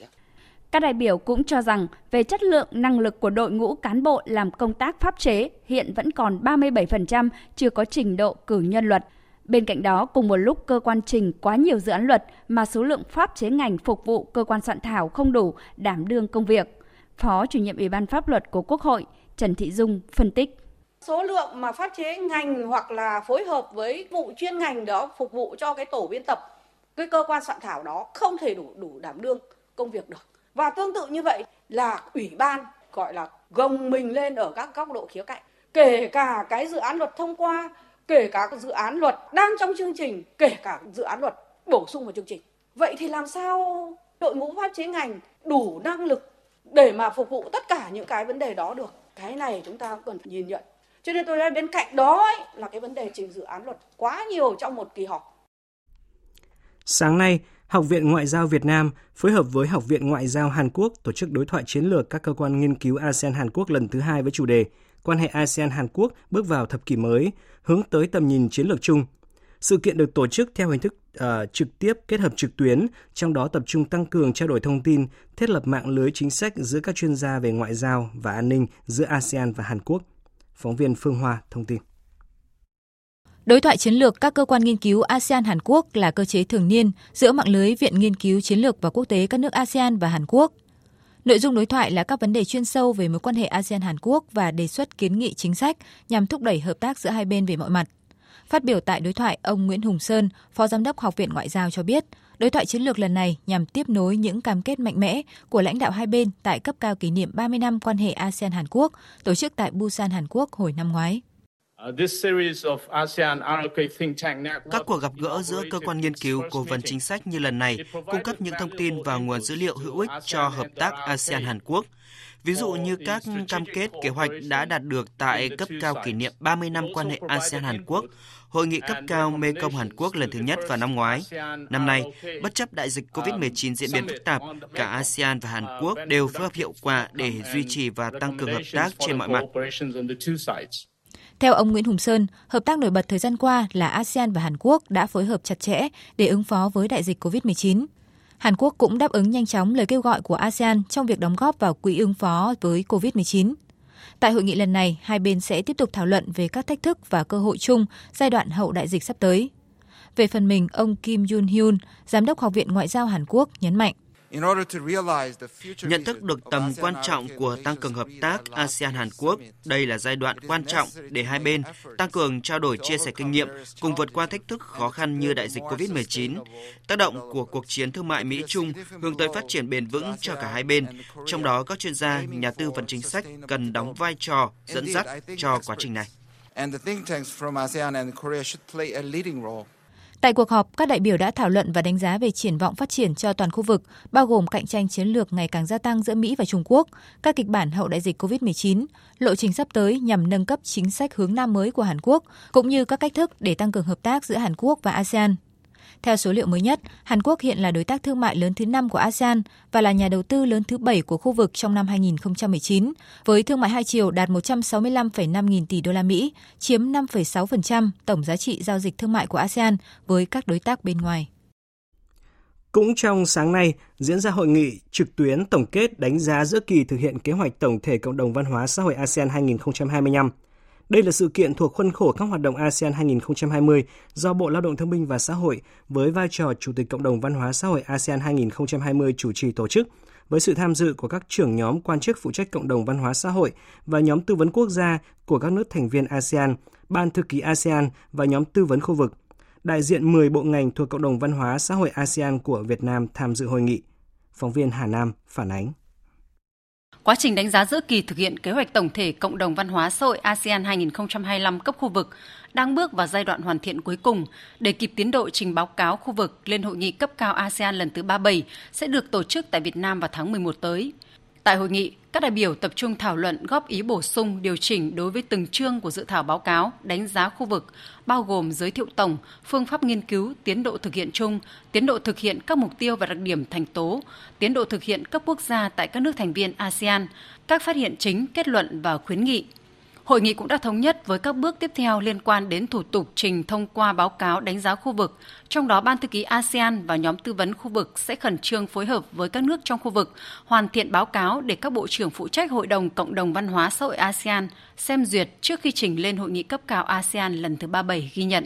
các đại biểu cũng cho rằng về chất lượng năng lực của đội ngũ cán bộ làm công tác pháp chế hiện vẫn còn 37% chưa có trình độ cử nhân luật. Bên cạnh đó, cùng một lúc cơ quan trình quá nhiều dự án luật mà số lượng pháp chế ngành phục vụ cơ quan soạn thảo không đủ đảm đương công việc. Phó chủ nhiệm Ủy ban pháp luật của Quốc hội Trần Thị Dung phân tích số lượng mà pháp chế ngành hoặc là phối hợp với vụ chuyên ngành đó phục vụ cho cái tổ biên tập cái cơ quan soạn thảo đó không thể đủ đủ đảm đương công việc được và tương tự như vậy là ủy ban gọi là gồng mình lên ở các góc độ khía cạnh. Kể cả cái dự án luật thông qua kể cả dự án luật đang trong chương trình kể cả dự án luật bổ sung vào chương trình. Vậy thì làm sao đội ngũ pháp chế ngành đủ năng lực để mà phục vụ tất cả những cái vấn đề đó được? Cái này chúng ta cần phải nhìn nhận. Cho nên tôi nói bên cạnh đó ấy, là cái vấn đề trình dự án luật quá nhiều trong một kỳ họp. Sáng nay, Học viện Ngoại giao Việt Nam phối hợp với Học viện Ngoại giao Hàn Quốc tổ chức đối thoại chiến lược các cơ quan nghiên cứu ASEAN Hàn Quốc lần thứ hai với chủ đề Quan hệ ASEAN Hàn Quốc bước vào thập kỷ mới, hướng tới tầm nhìn chiến lược chung. Sự kiện được tổ chức theo hình thức uh, trực tiếp kết hợp trực tuyến, trong đó tập trung tăng cường trao đổi thông tin, thiết lập mạng lưới chính sách giữa các chuyên gia về ngoại giao và an ninh giữa ASEAN và Hàn Quốc. Phóng viên Phương Hoa thông tin. Đối thoại chiến lược các cơ quan nghiên cứu ASEAN Hàn Quốc là cơ chế thường niên giữa mạng lưới Viện Nghiên cứu Chiến lược và Quốc tế các nước ASEAN và Hàn Quốc. Nội dung đối thoại là các vấn đề chuyên sâu về mối quan hệ ASEAN Hàn Quốc và đề xuất kiến nghị chính sách nhằm thúc đẩy hợp tác giữa hai bên về mọi mặt. Phát biểu tại đối thoại, ông Nguyễn Hùng Sơn, Phó Giám đốc Học viện Ngoại giao cho biết, đối thoại chiến lược lần này nhằm tiếp nối những cam kết mạnh mẽ của lãnh đạo hai bên tại cấp cao kỷ niệm 30 năm quan hệ ASEAN Hàn Quốc tổ chức tại Busan, Hàn Quốc hồi năm ngoái. Các cuộc gặp gỡ giữa cơ quan nghiên cứu cố vấn chính sách như lần này cung cấp những thông tin và nguồn dữ liệu hữu ích cho hợp tác ASEAN-Hàn Quốc. Ví dụ như các cam kết kế hoạch đã đạt được tại cấp cao kỷ niệm 30 năm quan hệ ASEAN-Hàn Quốc, Hội nghị cấp cao Mekong Hàn Quốc lần thứ nhất vào năm ngoái. Năm nay, bất chấp đại dịch COVID-19 diễn biến phức tạp, cả ASEAN và Hàn Quốc đều phối hợp hiệu quả để duy trì và tăng cường hợp tác trên mọi mặt. Theo ông Nguyễn Hùng Sơn, hợp tác nổi bật thời gian qua là ASEAN và Hàn Quốc đã phối hợp chặt chẽ để ứng phó với đại dịch COVID-19. Hàn Quốc cũng đáp ứng nhanh chóng lời kêu gọi của ASEAN trong việc đóng góp vào quỹ ứng phó với COVID-19. Tại hội nghị lần này, hai bên sẽ tiếp tục thảo luận về các thách thức và cơ hội chung giai đoạn hậu đại dịch sắp tới. Về phần mình, ông Kim Jun Hyun, giám đốc Học viện Ngoại giao Hàn Quốc nhấn mạnh Nhận thức được tầm quan trọng của tăng cường hợp tác ASEAN-Hàn Quốc, đây là giai đoạn quan trọng để hai bên tăng cường trao đổi chia sẻ kinh nghiệm cùng vượt qua thách thức khó khăn như đại dịch COVID-19, tác động của cuộc chiến thương mại Mỹ-Trung hướng tới phát triển bền vững cho cả hai bên, trong đó các chuyên gia, nhà tư vấn chính sách cần đóng vai trò dẫn dắt cho quá trình này. Tại cuộc họp, các đại biểu đã thảo luận và đánh giá về triển vọng phát triển cho toàn khu vực, bao gồm cạnh tranh chiến lược ngày càng gia tăng giữa Mỹ và Trung Quốc, các kịch bản hậu đại dịch COVID-19, lộ trình sắp tới nhằm nâng cấp chính sách hướng Nam mới của Hàn Quốc, cũng như các cách thức để tăng cường hợp tác giữa Hàn Quốc và ASEAN. Theo số liệu mới nhất, Hàn Quốc hiện là đối tác thương mại lớn thứ 5 của ASEAN và là nhà đầu tư lớn thứ 7 của khu vực trong năm 2019, với thương mại hai chiều đạt 165,5 nghìn tỷ đô la Mỹ, chiếm 5,6% tổng giá trị giao dịch thương mại của ASEAN với các đối tác bên ngoài. Cũng trong sáng nay, diễn ra hội nghị trực tuyến tổng kết đánh giá giữa kỳ thực hiện kế hoạch tổng thể cộng đồng văn hóa xã hội ASEAN 2025. Đây là sự kiện thuộc khuôn khổ các hoạt động ASEAN 2020 do Bộ Lao động Thương binh và Xã hội với vai trò Chủ tịch Cộng đồng Văn hóa Xã hội ASEAN 2020 chủ trì tổ chức, với sự tham dự của các trưởng nhóm quan chức phụ trách cộng đồng văn hóa xã hội và nhóm tư vấn quốc gia của các nước thành viên ASEAN, Ban thư ký ASEAN và nhóm tư vấn khu vực. Đại diện 10 bộ ngành thuộc cộng đồng văn hóa xã hội ASEAN của Việt Nam tham dự hội nghị. Phóng viên Hà Nam phản ánh. Quá trình đánh giá giữa kỳ thực hiện kế hoạch tổng thể cộng đồng văn hóa xã hội ASEAN 2025 cấp khu vực đang bước vào giai đoạn hoàn thiện cuối cùng để kịp tiến độ trình báo cáo khu vực lên hội nghị cấp cao ASEAN lần thứ 37 sẽ được tổ chức tại Việt Nam vào tháng 11 tới. Tại hội nghị, các đại biểu tập trung thảo luận góp ý bổ sung điều chỉnh đối với từng chương của dự thảo báo cáo đánh giá khu vực, bao gồm giới thiệu tổng, phương pháp nghiên cứu, tiến độ thực hiện chung, tiến độ thực hiện các mục tiêu và đặc điểm thành tố, tiến độ thực hiện cấp quốc gia tại các nước thành viên ASEAN, các phát hiện chính, kết luận và khuyến nghị. Hội nghị cũng đã thống nhất với các bước tiếp theo liên quan đến thủ tục trình thông qua báo cáo đánh giá khu vực, trong đó Ban thư ký ASEAN và nhóm tư vấn khu vực sẽ khẩn trương phối hợp với các nước trong khu vực, hoàn thiện báo cáo để các bộ trưởng phụ trách Hội đồng Cộng đồng Văn hóa xã hội ASEAN xem duyệt trước khi trình lên Hội nghị cấp cao ASEAN lần thứ 37 ghi nhận.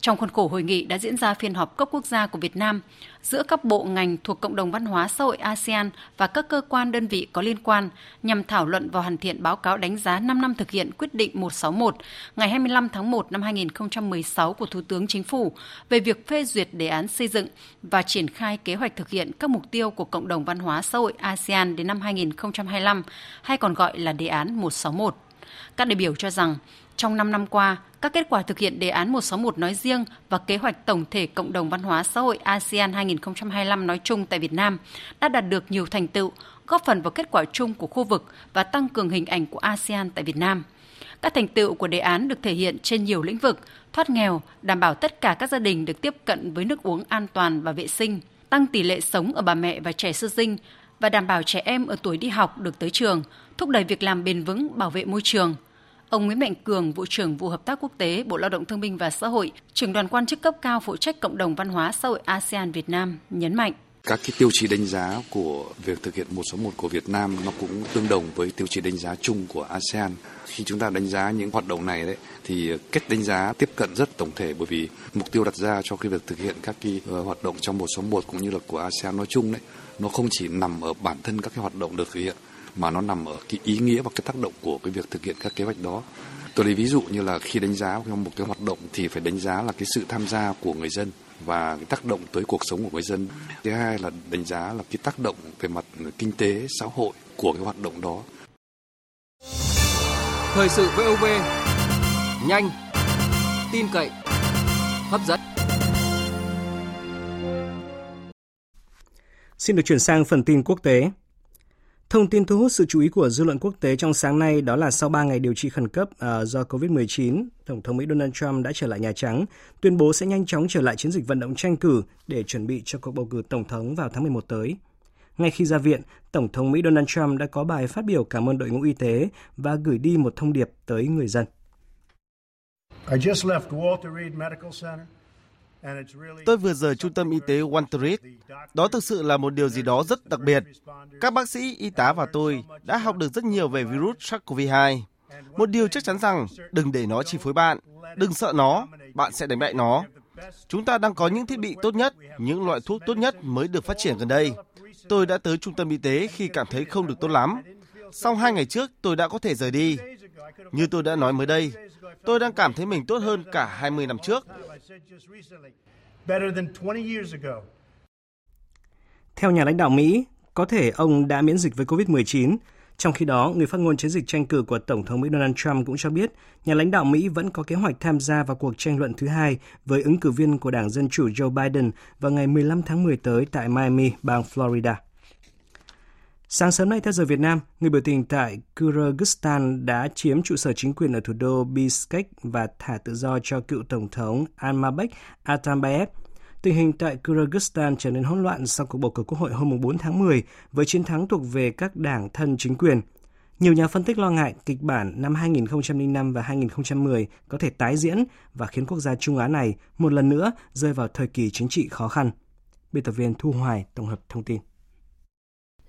Trong khuôn khổ hội nghị đã diễn ra phiên họp cấp quốc gia của Việt Nam giữa các bộ ngành thuộc Cộng đồng Văn hóa xã hội ASEAN và các cơ quan đơn vị có liên quan nhằm thảo luận và hoàn thiện báo cáo đánh giá 5 năm thực hiện quyết định 161 ngày 25 tháng 1 năm 2016 của Thủ tướng Chính phủ về việc phê duyệt đề án xây dựng và triển khai kế hoạch thực hiện các mục tiêu của Cộng đồng Văn hóa xã hội ASEAN đến năm 2025 hay còn gọi là đề án 161. Các đại biểu cho rằng trong 5 năm qua, các kết quả thực hiện đề án 161 nói riêng và kế hoạch tổng thể cộng đồng văn hóa xã hội ASEAN 2025 nói chung tại Việt Nam đã đạt được nhiều thành tựu, góp phần vào kết quả chung của khu vực và tăng cường hình ảnh của ASEAN tại Việt Nam. Các thành tựu của đề án được thể hiện trên nhiều lĩnh vực, thoát nghèo, đảm bảo tất cả các gia đình được tiếp cận với nước uống an toàn và vệ sinh, tăng tỷ lệ sống ở bà mẹ và trẻ sơ sinh và đảm bảo trẻ em ở tuổi đi học được tới trường, thúc đẩy việc làm bền vững, bảo vệ môi trường – Ông Nguyễn Mạnh Cường, vụ trưởng vụ hợp tác quốc tế, Bộ Lao động Thương binh và Xã hội, trưởng đoàn quan chức cấp cao phụ trách cộng đồng văn hóa xã hội ASEAN Việt Nam nhấn mạnh các cái tiêu chí đánh giá của việc thực hiện một số một của Việt Nam nó cũng tương đồng với tiêu chí đánh giá chung của ASEAN. Khi chúng ta đánh giá những hoạt động này đấy thì cách đánh giá tiếp cận rất tổng thể bởi vì mục tiêu đặt ra cho cái việc thực hiện các cái ờ, hoạt động trong một số một cũng như là của ASEAN nói chung đấy nó không chỉ nằm ở bản thân các cái hoạt động được thực hiện mà nó nằm ở cái ý nghĩa và cái tác động của cái việc thực hiện các kế hoạch đó. Tôi lấy ví dụ như là khi đánh giá trong một cái hoạt động thì phải đánh giá là cái sự tham gia của người dân và cái tác động tới cuộc sống của người dân. Thứ hai là đánh giá là cái tác động về mặt kinh tế, xã hội của cái hoạt động đó. Thời sự VOV nhanh, tin cậy, hấp dẫn. Xin được chuyển sang phần tin quốc tế. Thông tin thu hút sự chú ý của dư luận quốc tế trong sáng nay đó là sau 3 ngày điều trị khẩn cấp uh, do COVID-19, Tổng thống Mỹ Donald Trump đã trở lại Nhà Trắng, tuyên bố sẽ nhanh chóng trở lại chiến dịch vận động tranh cử để chuẩn bị cho cuộc bầu cử Tổng thống vào tháng 11 tới. Ngay khi ra viện, Tổng thống Mỹ Donald Trump đã có bài phát biểu cảm ơn đội ngũ y tế và gửi đi một thông điệp tới người dân. I just left Walter Reed Medical Tôi vừa rời trung tâm y tế Walter Đó thực sự là một điều gì đó rất đặc biệt. Các bác sĩ, y tá và tôi đã học được rất nhiều về virus SARS-CoV-2. Một điều chắc chắn rằng đừng để nó chi phối bạn, đừng sợ nó, bạn sẽ đánh bại nó. Chúng ta đang có những thiết bị tốt nhất, những loại thuốc tốt nhất mới được phát triển gần đây. Tôi đã tới trung tâm y tế khi cảm thấy không được tốt lắm. Sau hai ngày trước, tôi đã có thể rời đi. Như tôi đã nói mới đây, tôi đang cảm thấy mình tốt hơn cả 20 năm trước. Theo nhà lãnh đạo Mỹ, có thể ông đã miễn dịch với COVID-19. Trong khi đó, người phát ngôn chiến dịch tranh cử của Tổng thống Mỹ Donald Trump cũng cho biết nhà lãnh đạo Mỹ vẫn có kế hoạch tham gia vào cuộc tranh luận thứ hai với ứng cử viên của Đảng Dân Chủ Joe Biden vào ngày 15 tháng 10 tới tại Miami, bang Florida. Sáng sớm nay theo giờ Việt Nam, người biểu tình tại Kyrgyzstan đã chiếm trụ sở chính quyền ở thủ đô Bishkek và thả tự do cho cựu tổng thống Almabek Atambayev. Tình hình tại Kyrgyzstan trở nên hỗn loạn sau cuộc bầu cử quốc hội hôm 4 tháng 10 với chiến thắng thuộc về các đảng thân chính quyền. Nhiều nhà phân tích lo ngại kịch bản năm 2005 và 2010 có thể tái diễn và khiến quốc gia Trung Á này một lần nữa rơi vào thời kỳ chính trị khó khăn. Biên tập viên Thu Hoài tổng hợp thông tin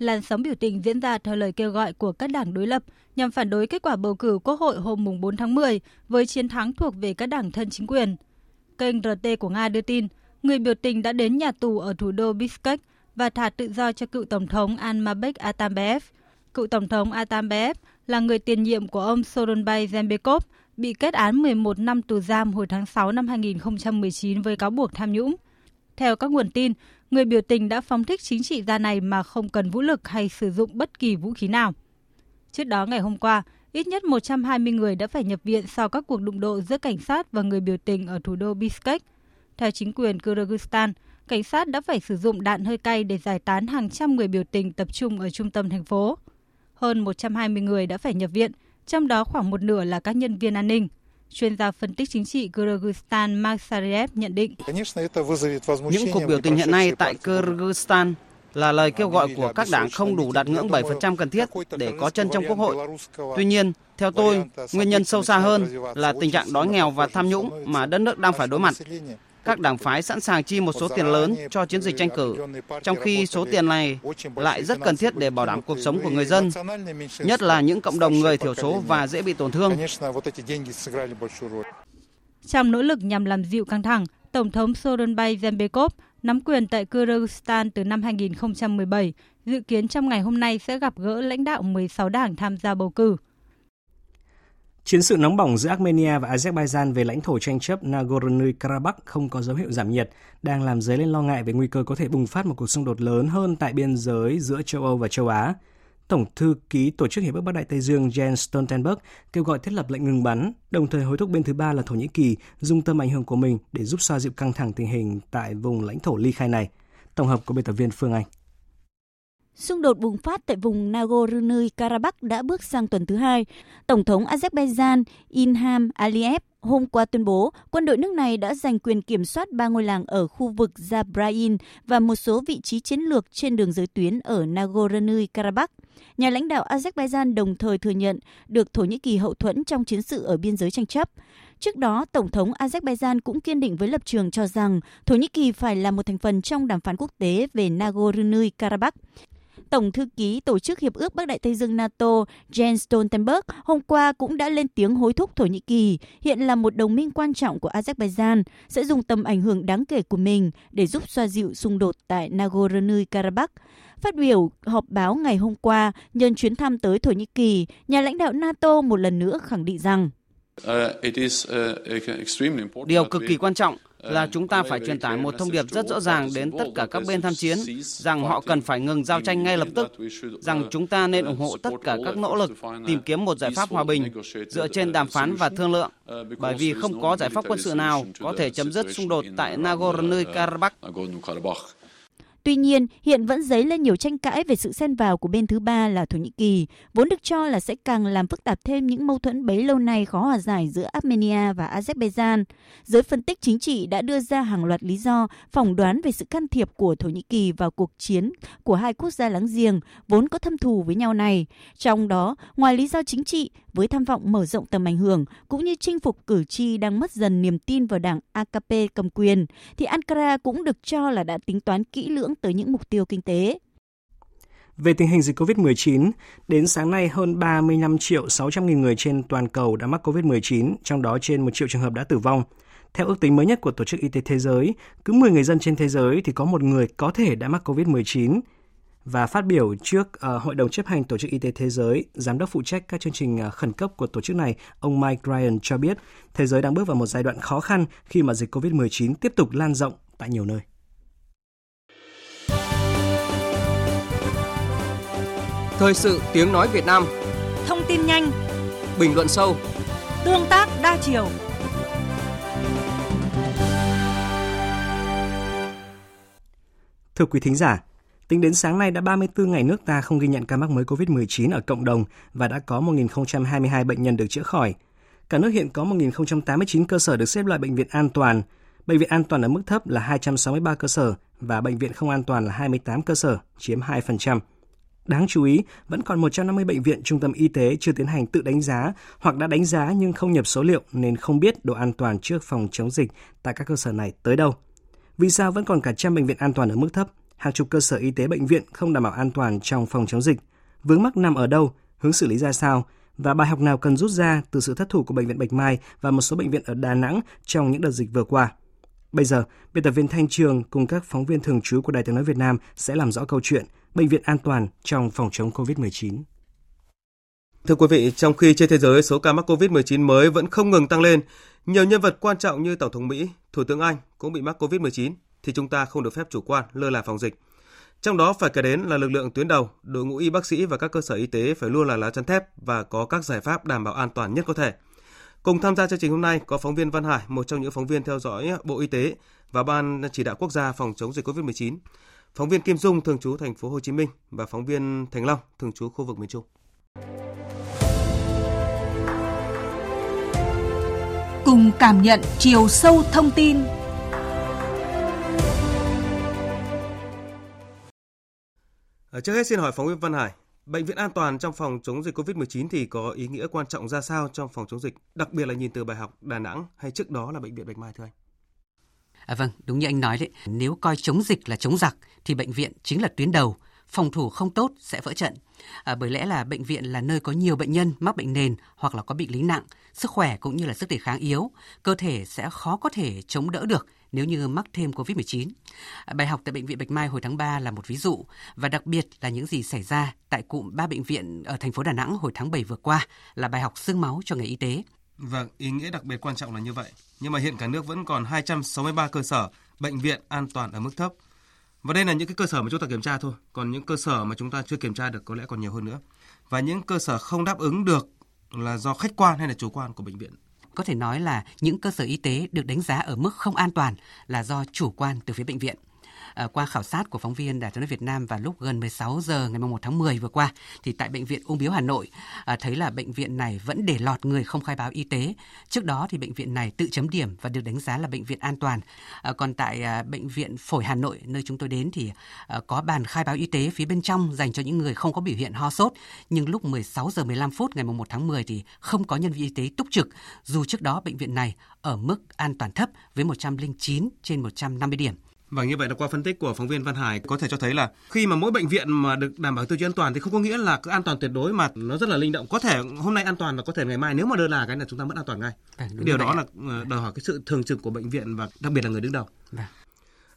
làn sóng biểu tình diễn ra theo lời kêu gọi của các đảng đối lập nhằm phản đối kết quả bầu cử Quốc hội hôm 4 tháng 10 với chiến thắng thuộc về các đảng thân chính quyền. Kênh RT của Nga đưa tin, người biểu tình đã đến nhà tù ở thủ đô Bishkek và thả tự do cho cựu Tổng thống Almabek Atambayev. Cựu Tổng thống Atambayev là người tiền nhiệm của ông Soronbay Zembekov, bị kết án 11 năm tù giam hồi tháng 6 năm 2019 với cáo buộc tham nhũng. Theo các nguồn tin, người biểu tình đã phóng thích chính trị gia này mà không cần vũ lực hay sử dụng bất kỳ vũ khí nào. Trước đó ngày hôm qua, ít nhất 120 người đã phải nhập viện sau các cuộc đụng độ giữa cảnh sát và người biểu tình ở thủ đô Bishkek. Theo chính quyền Kyrgyzstan, cảnh sát đã phải sử dụng đạn hơi cay để giải tán hàng trăm người biểu tình tập trung ở trung tâm thành phố. Hơn 120 người đã phải nhập viện, trong đó khoảng một nửa là các nhân viên an ninh. Chuyên gia phân tích chính trị Kyrgyzstan Mark Sariev nhận định. Những cuộc biểu tình hiện nay tại Kyrgyzstan là lời kêu gọi của các đảng không đủ đạt ngưỡng 7% cần thiết để có chân trong quốc hội. Tuy nhiên, theo tôi, nguyên nhân sâu xa hơn là tình trạng đói nghèo và tham nhũng mà đất nước đang phải đối mặt các đảng phái sẵn sàng chi một số tiền lớn cho chiến dịch tranh cử, trong khi số tiền này lại rất cần thiết để bảo đảm cuộc sống của người dân, nhất là những cộng đồng người thiểu số và dễ bị tổn thương. Trong nỗ lực nhằm làm dịu căng thẳng, Tổng thống Soronbay Zembekov nắm quyền tại Kyrgyzstan từ năm 2017, dự kiến trong ngày hôm nay sẽ gặp gỡ lãnh đạo 16 đảng tham gia bầu cử. Chiến sự nóng bỏng giữa Armenia và Azerbaijan về lãnh thổ tranh chấp Nagorno-Karabakh không có dấu hiệu giảm nhiệt, đang làm dấy lên lo ngại về nguy cơ có thể bùng phát một cuộc xung đột lớn hơn tại biên giới giữa châu Âu và châu Á. Tổng thư ký Tổ chức Hiệp ước Bắc Đại Tây Dương Jens Stoltenberg kêu gọi thiết lập lệnh ngừng bắn, đồng thời hối thúc bên thứ ba là Thổ Nhĩ Kỳ dùng tâm ảnh hưởng của mình để giúp xoa dịu căng thẳng tình hình tại vùng lãnh thổ ly khai này. Tổng hợp của biên tập viên Phương Anh. Xung đột bùng phát tại vùng Nagorno-Karabakh đã bước sang tuần thứ hai. Tổng thống Azerbaijan Ilham Aliyev hôm qua tuyên bố quân đội nước này đã giành quyền kiểm soát ba ngôi làng ở khu vực Zabrain và một số vị trí chiến lược trên đường giới tuyến ở Nagorno-Karabakh. Nhà lãnh đạo Azerbaijan đồng thời thừa nhận được Thổ Nhĩ Kỳ hậu thuẫn trong chiến sự ở biên giới tranh chấp. Trước đó, Tổng thống Azerbaijan cũng kiên định với lập trường cho rằng Thổ Nhĩ Kỳ phải là một thành phần trong đàm phán quốc tế về Nagorno-Karabakh. Tổng thư ký Tổ chức Hiệp ước Bắc Đại Tây Dương NATO Jens Stoltenberg hôm qua cũng đã lên tiếng hối thúc Thổ Nhĩ Kỳ, hiện là một đồng minh quan trọng của Azerbaijan, sẽ dùng tầm ảnh hưởng đáng kể của mình để giúp xoa dịu xung đột tại Nagorno-Karabakh. Phát biểu họp báo ngày hôm qua nhân chuyến thăm tới Thổ Nhĩ Kỳ, nhà lãnh đạo NATO một lần nữa khẳng định rằng uh, Điều cực kỳ quan trọng là chúng ta phải truyền tải một thông điệp rất rõ ràng đến tất cả các bên tham chiến rằng họ cần phải ngừng giao tranh ngay lập tức, rằng chúng ta nên ủng hộ tất cả các nỗ lực tìm kiếm một giải pháp hòa bình dựa trên đàm phán và thương lượng, bởi vì không có giải pháp quân sự nào có thể chấm dứt xung đột tại Nagorno-Karabakh. Tuy nhiên, hiện vẫn dấy lên nhiều tranh cãi về sự xen vào của bên thứ ba là Thổ Nhĩ Kỳ, vốn được cho là sẽ càng làm phức tạp thêm những mâu thuẫn bấy lâu nay khó hòa giải giữa Armenia và Azerbaijan. Giới phân tích chính trị đã đưa ra hàng loạt lý do phỏng đoán về sự can thiệp của Thổ Nhĩ Kỳ vào cuộc chiến của hai quốc gia láng giềng vốn có thâm thù với nhau này. Trong đó, ngoài lý do chính trị, với tham vọng mở rộng tầm ảnh hưởng cũng như chinh phục cử tri đang mất dần niềm tin vào đảng AKP cầm quyền, thì Ankara cũng được cho là đã tính toán kỹ lưỡng hưởng tới những mục tiêu kinh tế. Về tình hình dịch COVID-19, đến sáng nay hơn 35 triệu 600 nghìn người trên toàn cầu đã mắc COVID-19, trong đó trên 1 triệu trường hợp đã tử vong. Theo ước tính mới nhất của Tổ chức Y tế Thế giới, cứ 10 người dân trên thế giới thì có một người có thể đã mắc COVID-19. Và phát biểu trước uh, Hội đồng chấp hành Tổ chức Y tế Thế giới, Giám đốc phụ trách các chương trình uh, khẩn cấp của tổ chức này, ông Mike Ryan cho biết, thế giới đang bước vào một giai đoạn khó khăn khi mà dịch COVID-19 tiếp tục lan rộng tại nhiều nơi. Thời sự tiếng nói Việt Nam Thông tin nhanh Bình luận sâu Tương tác đa chiều Thưa quý thính giả, tính đến sáng nay đã 34 ngày nước ta không ghi nhận ca mắc mới COVID-19 ở cộng đồng và đã có 1.022 bệnh nhân được chữa khỏi. Cả nước hiện có 1.089 cơ sở được xếp loại bệnh viện an toàn. Bệnh viện an toàn ở mức thấp là 263 cơ sở và bệnh viện không an toàn là 28 cơ sở, chiếm 2%. Đáng chú ý, vẫn còn 150 bệnh viện trung tâm y tế chưa tiến hành tự đánh giá hoặc đã đánh giá nhưng không nhập số liệu nên không biết độ an toàn trước phòng chống dịch tại các cơ sở này tới đâu. Vì sao vẫn còn cả trăm bệnh viện an toàn ở mức thấp, hàng chục cơ sở y tế bệnh viện không đảm bảo an toàn trong phòng chống dịch? Vướng mắc nằm ở đâu, hướng xử lý ra sao và bài học nào cần rút ra từ sự thất thủ của bệnh viện Bạch Mai và một số bệnh viện ở Đà Nẵng trong những đợt dịch vừa qua? Bây giờ, biên tập viên Thanh Trường cùng các phóng viên thường trú của Đài tiếng nói Việt Nam sẽ làm rõ câu chuyện bệnh viện an toàn trong phòng chống COVID-19. Thưa quý vị, trong khi trên thế giới số ca mắc COVID-19 mới vẫn không ngừng tăng lên, nhiều nhân vật quan trọng như Tổng thống Mỹ, Thủ tướng Anh cũng bị mắc COVID-19, thì chúng ta không được phép chủ quan, lơ là phòng dịch. Trong đó phải kể đến là lực lượng tuyến đầu, đội ngũ y bác sĩ và các cơ sở y tế phải luôn là lá chắn thép và có các giải pháp đảm bảo an toàn nhất có thể. Cùng tham gia chương trình hôm nay có phóng viên Văn Hải, một trong những phóng viên theo dõi Bộ Y tế và Ban chỉ đạo quốc gia phòng chống dịch COVID-19 phóng viên Kim Dung thường trú thành phố Hồ Chí Minh và phóng viên Thành Long thường trú khu vực miền Trung. Cùng cảm nhận chiều sâu thông tin. Trước hết xin hỏi phóng viên Văn Hải, bệnh viện an toàn trong phòng chống dịch COVID-19 thì có ý nghĩa quan trọng ra sao trong phòng chống dịch, đặc biệt là nhìn từ bài học Đà Nẵng hay trước đó là bệnh viện Bạch Mai thưa anh? À, vâng, đúng như anh nói đấy, nếu coi chống dịch là chống giặc thì bệnh viện chính là tuyến đầu, phòng thủ không tốt sẽ vỡ trận. À, bởi lẽ là bệnh viện là nơi có nhiều bệnh nhân mắc bệnh nền hoặc là có bệnh lý nặng, sức khỏe cũng như là sức đề kháng yếu, cơ thể sẽ khó có thể chống đỡ được nếu như mắc thêm COVID-19. À, bài học tại Bệnh viện Bạch Mai hồi tháng 3 là một ví dụ và đặc biệt là những gì xảy ra tại cụm ba bệnh viện ở thành phố Đà Nẵng hồi tháng 7 vừa qua là bài học xương máu cho ngành y tế. Vâng, ý nghĩa đặc biệt quan trọng là như vậy. Nhưng mà hiện cả nước vẫn còn 263 cơ sở bệnh viện an toàn ở mức thấp. Và đây là những cái cơ sở mà chúng ta kiểm tra thôi, còn những cơ sở mà chúng ta chưa kiểm tra được có lẽ còn nhiều hơn nữa. Và những cơ sở không đáp ứng được là do khách quan hay là chủ quan của bệnh viện có thể nói là những cơ sở y tế được đánh giá ở mức không an toàn là do chủ quan từ phía bệnh viện. À, qua khảo sát của phóng viên Đài tiếng nói Việt Nam vào lúc gần 16 giờ ngày 1 tháng 10 vừa qua, thì tại bệnh viện Ung biếu Hà Nội à, thấy là bệnh viện này vẫn để lọt người không khai báo y tế. Trước đó thì bệnh viện này tự chấm điểm và được đánh giá là bệnh viện an toàn. À, còn tại bệnh viện Phổi Hà Nội, nơi chúng tôi đến thì có bàn khai báo y tế phía bên trong dành cho những người không có biểu hiện ho sốt. Nhưng lúc 16 giờ 15 phút ngày 1 tháng 10 thì không có nhân viên y tế túc trực. Dù trước đó bệnh viện này ở mức an toàn thấp với 109 trên 150 điểm. Và như vậy là qua phân tích của phóng viên Văn Hải có thể cho thấy là khi mà mỗi bệnh viện mà được đảm bảo tiêu chí an toàn thì không có nghĩa là cứ an toàn tuyệt đối mà nó rất là linh động. Có thể hôm nay an toàn và có thể ngày mai nếu mà đơn là cái là chúng ta mất an toàn ngay. À, Điều đó là ờ, đòi hỏi cái sự thường trực của bệnh viện và đặc biệt là người đứng đầu. À.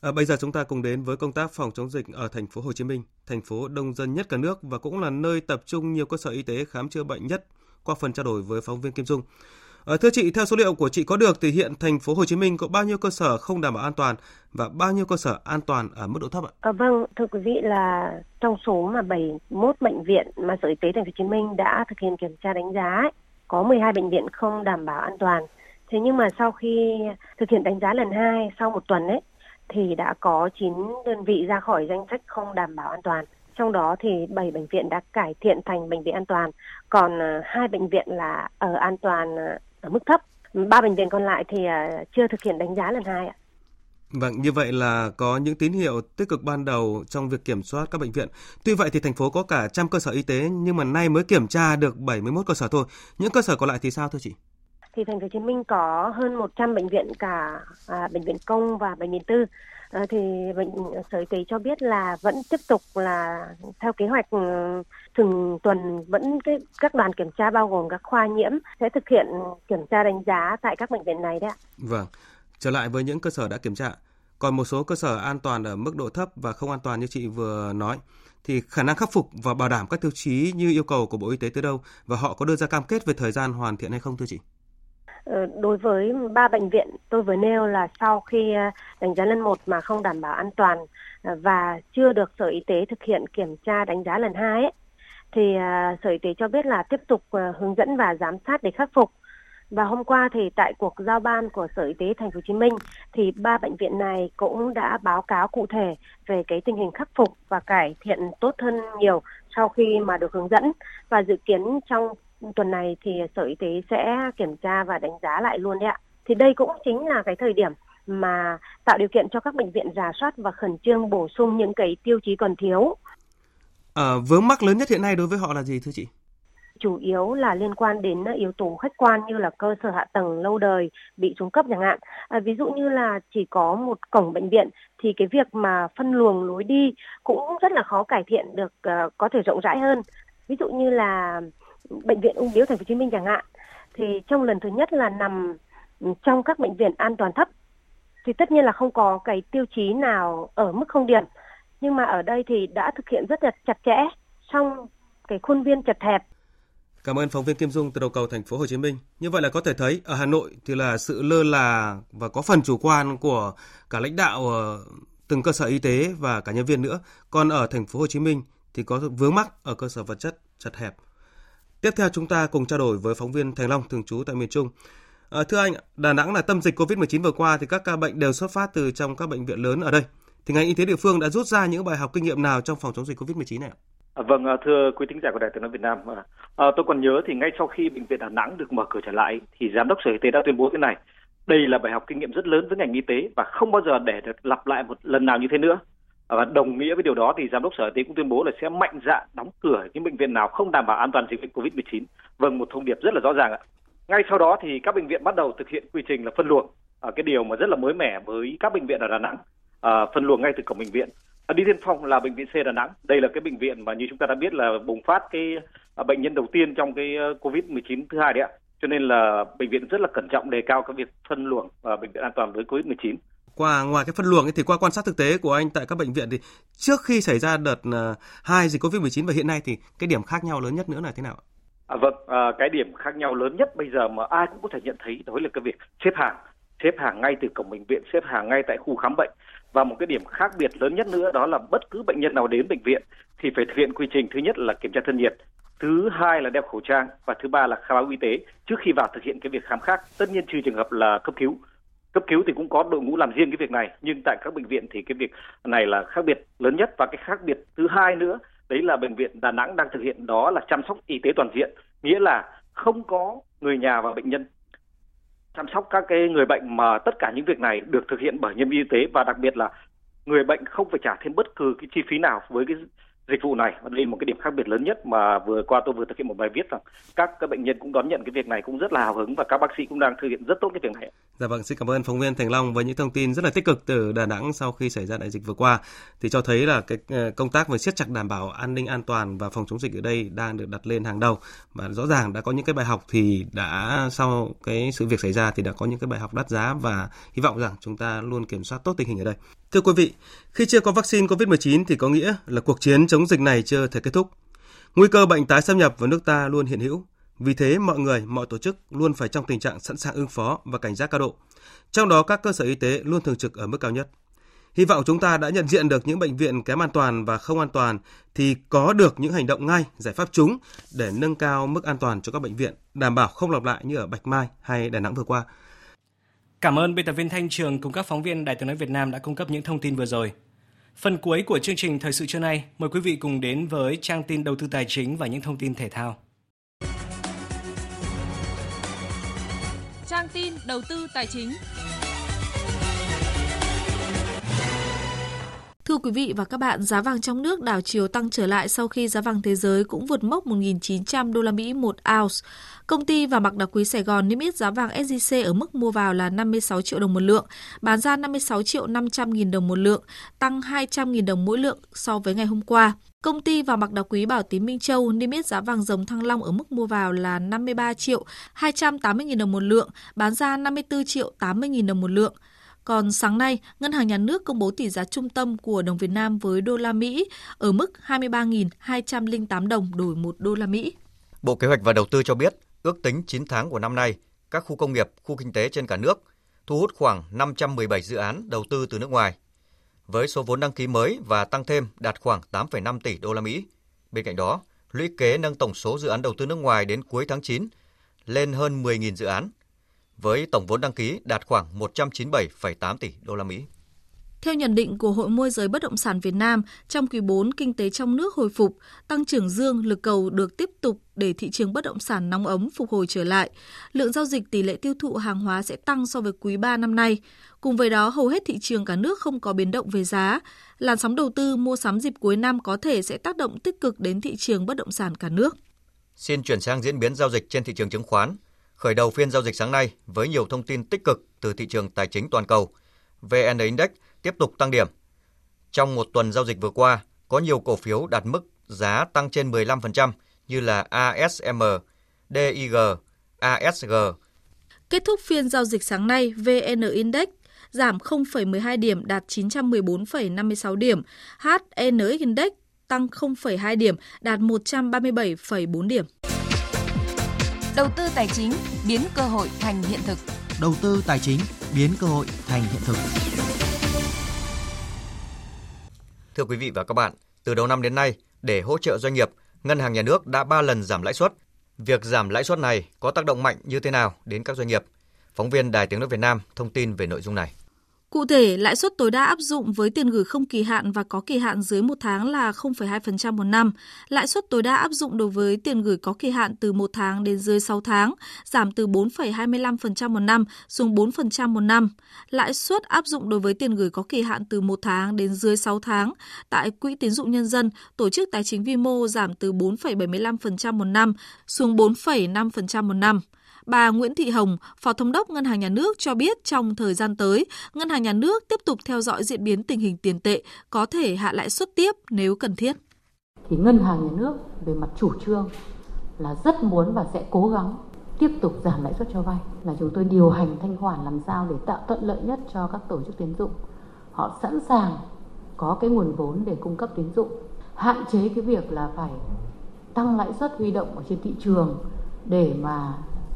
À, bây giờ chúng ta cùng đến với công tác phòng chống dịch ở thành phố Hồ Chí Minh, thành phố đông dân nhất cả nước và cũng là nơi tập trung nhiều cơ sở y tế khám chữa bệnh nhất. Qua phần trao đổi với phóng viên Kim Dung, Ờ, thưa chị, theo số liệu của chị có được thì hiện thành phố Hồ Chí Minh có bao nhiêu cơ sở không đảm bảo an toàn và bao nhiêu cơ sở an toàn ở mức độ thấp ạ? À, vâng, thưa quý vị là trong số mà 71 bệnh viện mà Sở Y tế thành phố Hồ Chí Minh đã thực hiện kiểm tra đánh giá ấy, có 12 bệnh viện không đảm bảo an toàn. Thế nhưng mà sau khi thực hiện đánh giá lần hai sau một tuần ấy thì đã có 9 đơn vị ra khỏi danh sách không đảm bảo an toàn. Trong đó thì 7 bệnh viện đã cải thiện thành bệnh viện an toàn, còn ờ, hai bệnh viện là ở an toàn ở mức thấp. Ba bệnh viện còn lại thì à, chưa thực hiện đánh giá lần hai ạ. Vâng, như vậy là có những tín hiệu tích cực ban đầu trong việc kiểm soát các bệnh viện. Tuy vậy thì thành phố có cả trăm cơ sở y tế nhưng mà nay mới kiểm tra được 71 cơ sở thôi. Những cơ sở còn lại thì sao thưa chị? Thì thành phố Hồ Chí Minh có hơn 100 bệnh viện cả à, bệnh viện công và bệnh viện tư. À, thì bệnh sở y tế cho biết là vẫn tiếp tục là theo kế hoạch ừ, từng tuần vẫn cái các đoàn kiểm tra bao gồm các khoa nhiễm sẽ thực hiện kiểm tra đánh giá tại các bệnh viện này đấy ạ. Vâng. Trở lại với những cơ sở đã kiểm tra, còn một số cơ sở an toàn ở mức độ thấp và không an toàn như chị vừa nói thì khả năng khắc phục và bảo đảm các tiêu chí như yêu cầu của Bộ Y tế tới đâu và họ có đưa ra cam kết về thời gian hoàn thiện hay không thưa chị? Ờ, đối với ba bệnh viện tôi vừa nêu là sau khi ờ, đánh giá lần một mà không đảm bảo an toàn ờ, và chưa được sở y tế thực hiện kiểm tra đánh giá lần hai ấy, thì à, sở y tế cho biết là tiếp tục à, hướng dẫn và giám sát để khắc phục và hôm qua thì tại cuộc giao ban của Sở Y tế Thành phố Hồ Chí Minh thì ba bệnh viện này cũng đã báo cáo cụ thể về cái tình hình khắc phục và cải thiện tốt hơn nhiều sau khi mà được hướng dẫn và dự kiến trong tuần này thì Sở Y tế sẽ kiểm tra và đánh giá lại luôn đấy ạ. Thì đây cũng chính là cái thời điểm mà tạo điều kiện cho các bệnh viện giả soát và khẩn trương bổ sung những cái tiêu chí còn thiếu. À, vướng mắc lớn nhất hiện nay đối với họ là gì thưa chị? chủ yếu là liên quan đến ờ, yếu tố khách quan như là cơ sở hạ tầng lâu đời bị xuống cấp chẳng hạn. À, ví dụ như là chỉ có một cổng bệnh viện thì cái việc mà phân luồng lối đi cũng rất là khó cải thiện được uh, có thể rộng rãi hơn. Ví dụ như là bệnh viện ung biếu thành phố Hồ Chí Minh chẳng hạn thì trong lần thứ nhất là nằm trong các bệnh viện an toàn thấp thì tất nhiên là không có cái tiêu chí nào ở mức không điểm nhưng mà ở đây thì đã thực hiện rất là chặt chẽ trong cái khuôn viên chật hẹp Cảm ơn phóng viên Kim Dung từ đầu cầu thành phố Hồ Chí Minh. Như vậy là có thể thấy ở Hà Nội thì là sự lơ là và có phần chủ quan của cả lãnh đạo ờ, từng cơ sở y tế và cả nhân viên nữa. Còn ở thành phố Hồ Chí Minh thì có vướng mắc ở cơ sở vật chất chật hẹp. Tiếp theo chúng ta cùng trao đổi với phóng viên Thành Long thường trú tại miền Trung. À, thưa anh, Đà Nẵng là tâm dịch Covid-19 vừa qua thì các ca bệnh đều xuất phát từ trong các bệnh viện lớn ở đây. Thì ngành y tế địa phương đã rút ra những bài học kinh nghiệm nào trong phòng chống dịch Covid-19 này ạ? À, vâng, à, thưa quý thính giả của Đài Tiếng nói Việt Nam, à, à, tôi còn nhớ thì ngay sau khi bệnh viện Đà Nẵng được mở cửa trở lại, thì giám đốc sở y tế đã tuyên bố thế này: đây là bài học kinh nghiệm rất lớn với ngành y tế và không bao giờ để được lặp lại một lần nào như thế nữa. Và đồng nghĩa với điều đó thì giám đốc sở y tế cũng tuyên bố là sẽ mạnh dạn đóng cửa những bệnh viện nào không đảm bảo an toàn dịch bệnh COVID-19. Vâng, một thông điệp rất là rõ ràng ạ. Ngay sau đó thì các bệnh viện bắt đầu thực hiện quy trình là phân luồng, à, cái điều mà rất là mới mẻ với các bệnh viện ở Đà Nẵng, à, phân luồng ngay từ cổng bệnh viện À, đi tiên phong là bệnh viện C Đà Nẵng. Đây là cái bệnh viện mà như chúng ta đã biết là bùng phát cái à, bệnh nhân đầu tiên trong cái ờ, Covid-19 thứ hai đấy ạ. Cho nên là bệnh viện rất là cẩn trọng đề cao cái việc phân luồng và bệnh viện an toàn với Covid-19. Qua ngoài cái phân luồng ấy, thì qua quan sát thực tế của anh tại các bệnh viện thì trước khi xảy ra đợt hai dịch Covid-19 và hiện nay thì cái điểm khác nhau lớn nhất nữa là thế nào? À, vâng, à, cái điểm khác nhau lớn nhất bây giờ mà ai cũng có thể nhận thấy đó là cái việc xếp hàng, xếp hàng ngay từ cổng bệnh viện, xếp hàng ngay tại khu khám bệnh và một cái điểm khác biệt lớn nhất nữa đó là bất cứ bệnh nhân nào đến bệnh viện thì phải thực hiện quy trình thứ nhất là kiểm tra thân nhiệt, thứ hai là đeo khẩu trang và thứ ba là khai báo y tế trước khi vào thực hiện cái việc khám khác. Tất nhiên trừ trường hợp là cấp cứu. Cấp cứu thì cũng có đội ngũ làm riêng cái việc này, nhưng tại các bệnh viện thì cái việc này là khác biệt lớn nhất và cái khác biệt thứ hai nữa đấy là bệnh viện Đà Nẵng đang thực hiện đó là chăm sóc y tế toàn diện, nghĩa là không có người nhà và bệnh nhân chăm sóc các cái người bệnh mà tất cả những việc này được thực hiện bởi nhân viên y tế và đặc biệt là người bệnh không phải trả thêm bất cứ cái chi phí nào với cái dịch vụ này và đây là một cái điểm khác biệt lớn nhất mà vừa qua tôi vừa thực hiện một bài viết rằng các các bệnh nhân cũng đón nhận cái việc này cũng rất là hào hứng và các bác sĩ cũng đang thực hiện rất tốt cái việc này. Dạ vâng, xin cảm ơn phóng viên Thành Long với những thông tin rất là tích cực từ Đà Nẵng sau khi xảy ra đại dịch vừa qua thì cho thấy là cái ờ, công tác về siết chặt đảm bảo an ninh an toàn và phòng chống dịch ở đây đang được đặt lên hàng đầu và rõ ràng đã có những cái bài học thì đã sau cái sự việc xảy ra thì đã có những cái bài học đắt giá và hy vọng rằng chúng ta luôn kiểm soát tốt tình hình ở đây. Thưa quý vị, khi chưa có vaccine COVID-19 thì có nghĩa là cuộc chiến chống dịch này chưa thể kết thúc. Nguy cơ bệnh tái xâm nhập vào nước ta luôn hiện hữu. Vì thế, mọi người, mọi tổ chức luôn phải trong tình trạng sẵn sàng ứng phó và cảnh giác cao độ. Trong đó, các cơ sở y tế luôn thường trực ở mức cao nhất. Hy vọng chúng ta đã nhận diện được những bệnh viện kém an toàn và không an toàn thì có được những hành động ngay, giải pháp chúng để nâng cao mức an toàn cho các bệnh viện, đảm bảo không lặp lại như ở Bạch Mai hay Đà Nẵng vừa qua. Cảm ơn biên tập viên Thanh Trường cùng các phóng viên Đài tiếng nói Việt Nam đã cung cấp những thông tin vừa rồi. Phần cuối của chương trình thời sự trưa nay, mời quý vị cùng đến với trang tin đầu tư tài chính và những thông tin thể thao. Trang tin đầu tư tài chính. Thưa quý vị và các bạn, giá vàng trong nước đảo chiều tăng trở lại sau khi giá vàng thế giới cũng vượt mốc 1.900 đô la Mỹ một ounce. Công ty vàng bạc đá quý Sài Gòn niêm yết giá vàng SJC ở mức mua vào là 56 triệu đồng một lượng, bán ra 56 triệu 500 nghìn đồng một lượng, tăng 200 nghìn đồng mỗi lượng so với ngày hôm qua. Công ty vàng bạc đá quý Bảo Tín Minh Châu niêm yết giá vàng dòng Thăng Long ở mức mua vào là 53 triệu 280 nghìn đồng một lượng, bán ra 54 triệu 80 nghìn đồng một lượng. Còn sáng nay, Ngân hàng Nhà nước công bố tỷ giá trung tâm của đồng Việt Nam với đô la Mỹ ở mức 23.208 đồng đổi 1 đô la Mỹ. Bộ Kế hoạch và Đầu tư cho biết, ước tính 9 tháng của năm nay, các khu công nghiệp, khu kinh tế trên cả nước thu hút khoảng 517 dự án đầu tư từ nước ngoài. Với số vốn đăng ký mới và tăng thêm đạt khoảng 8,5 tỷ đô la Mỹ. Bên cạnh đó, lũy kế nâng tổng số dự án đầu tư nước ngoài đến cuối tháng 9 lên hơn 10.000 dự án, với tổng vốn đăng ký đạt khoảng 197,8 tỷ đô la Mỹ. Theo nhận định của Hội môi giới bất động sản Việt Nam, trong quý 4 kinh tế trong nước hồi phục, tăng trưởng dương lực cầu được tiếp tục để thị trường bất động sản nóng ấm phục hồi trở lại. Lượng giao dịch tỷ lệ tiêu thụ hàng hóa sẽ tăng so với quý 3 năm nay. Cùng với đó, hầu hết thị trường cả nước không có biến động về giá. Làn sóng đầu tư mua sắm dịp cuối năm có thể sẽ tác động tích cực đến thị trường bất động sản cả nước. Xin chuyển sang diễn biến giao dịch trên thị trường chứng khoán. Khởi đầu phiên giao dịch sáng nay với nhiều thông tin tích cực từ thị trường tài chính toàn cầu. VN Index tiếp tục tăng điểm. Trong một tuần giao dịch vừa qua, có nhiều cổ phiếu đạt mức giá tăng trên 15% như là ASM, DIG, ASG. Kết thúc phiên giao dịch sáng nay, VN Index giảm 0,12 điểm đạt 914,56 điểm, HNX Index tăng 0,2 điểm đạt 137,4 điểm. Đầu tư tài chính biến cơ hội thành hiện thực. Đầu tư tài chính biến cơ hội thành hiện thực. Thưa quý vị và các bạn, từ đầu năm đến nay, để hỗ trợ doanh nghiệp, Ngân hàng Nhà nước đã 3 lần giảm lãi suất. Việc giảm lãi suất này có tác động mạnh như thế nào đến các doanh nghiệp? Phóng viên Đài Tiếng nói Việt Nam thông tin về nội dung này. Cụ thể, lãi suất tối đa áp dụng với tiền gửi không kỳ hạn và có kỳ hạn dưới một tháng là 0,2% một năm. Lãi suất tối đa áp dụng đối với tiền gửi có kỳ hạn từ một tháng đến dưới 6 tháng, giảm từ 4,25% một năm xuống 4% một năm. Lãi suất áp dụng đối với tiền gửi có kỳ hạn từ một tháng đến dưới 6 tháng tại Quỹ tín dụng nhân dân, tổ chức tài chính vi mô giảm từ 4,75% một năm xuống 4,5% một năm. Bà Nguyễn Thị Hồng, Phó Thống đốc Ngân hàng Nhà nước cho biết trong thời gian tới, Ngân hàng Nhà nước tiếp tục theo dõi diễn biến tình hình tiền tệ, có thể hạ lãi suất tiếp nếu cần thiết. Thì Ngân hàng Nhà nước về mặt chủ trương là rất muốn và sẽ cố gắng tiếp tục giảm lãi suất cho vay là chúng tôi điều hành thanh khoản làm sao để tạo thuận lợi nhất cho các tổ chức tín dụng. Họ sẵn sàng có cái nguồn vốn để cung cấp tín dụng, hạn chế cái việc là phải tăng lãi suất huy động ở trên thị trường để mà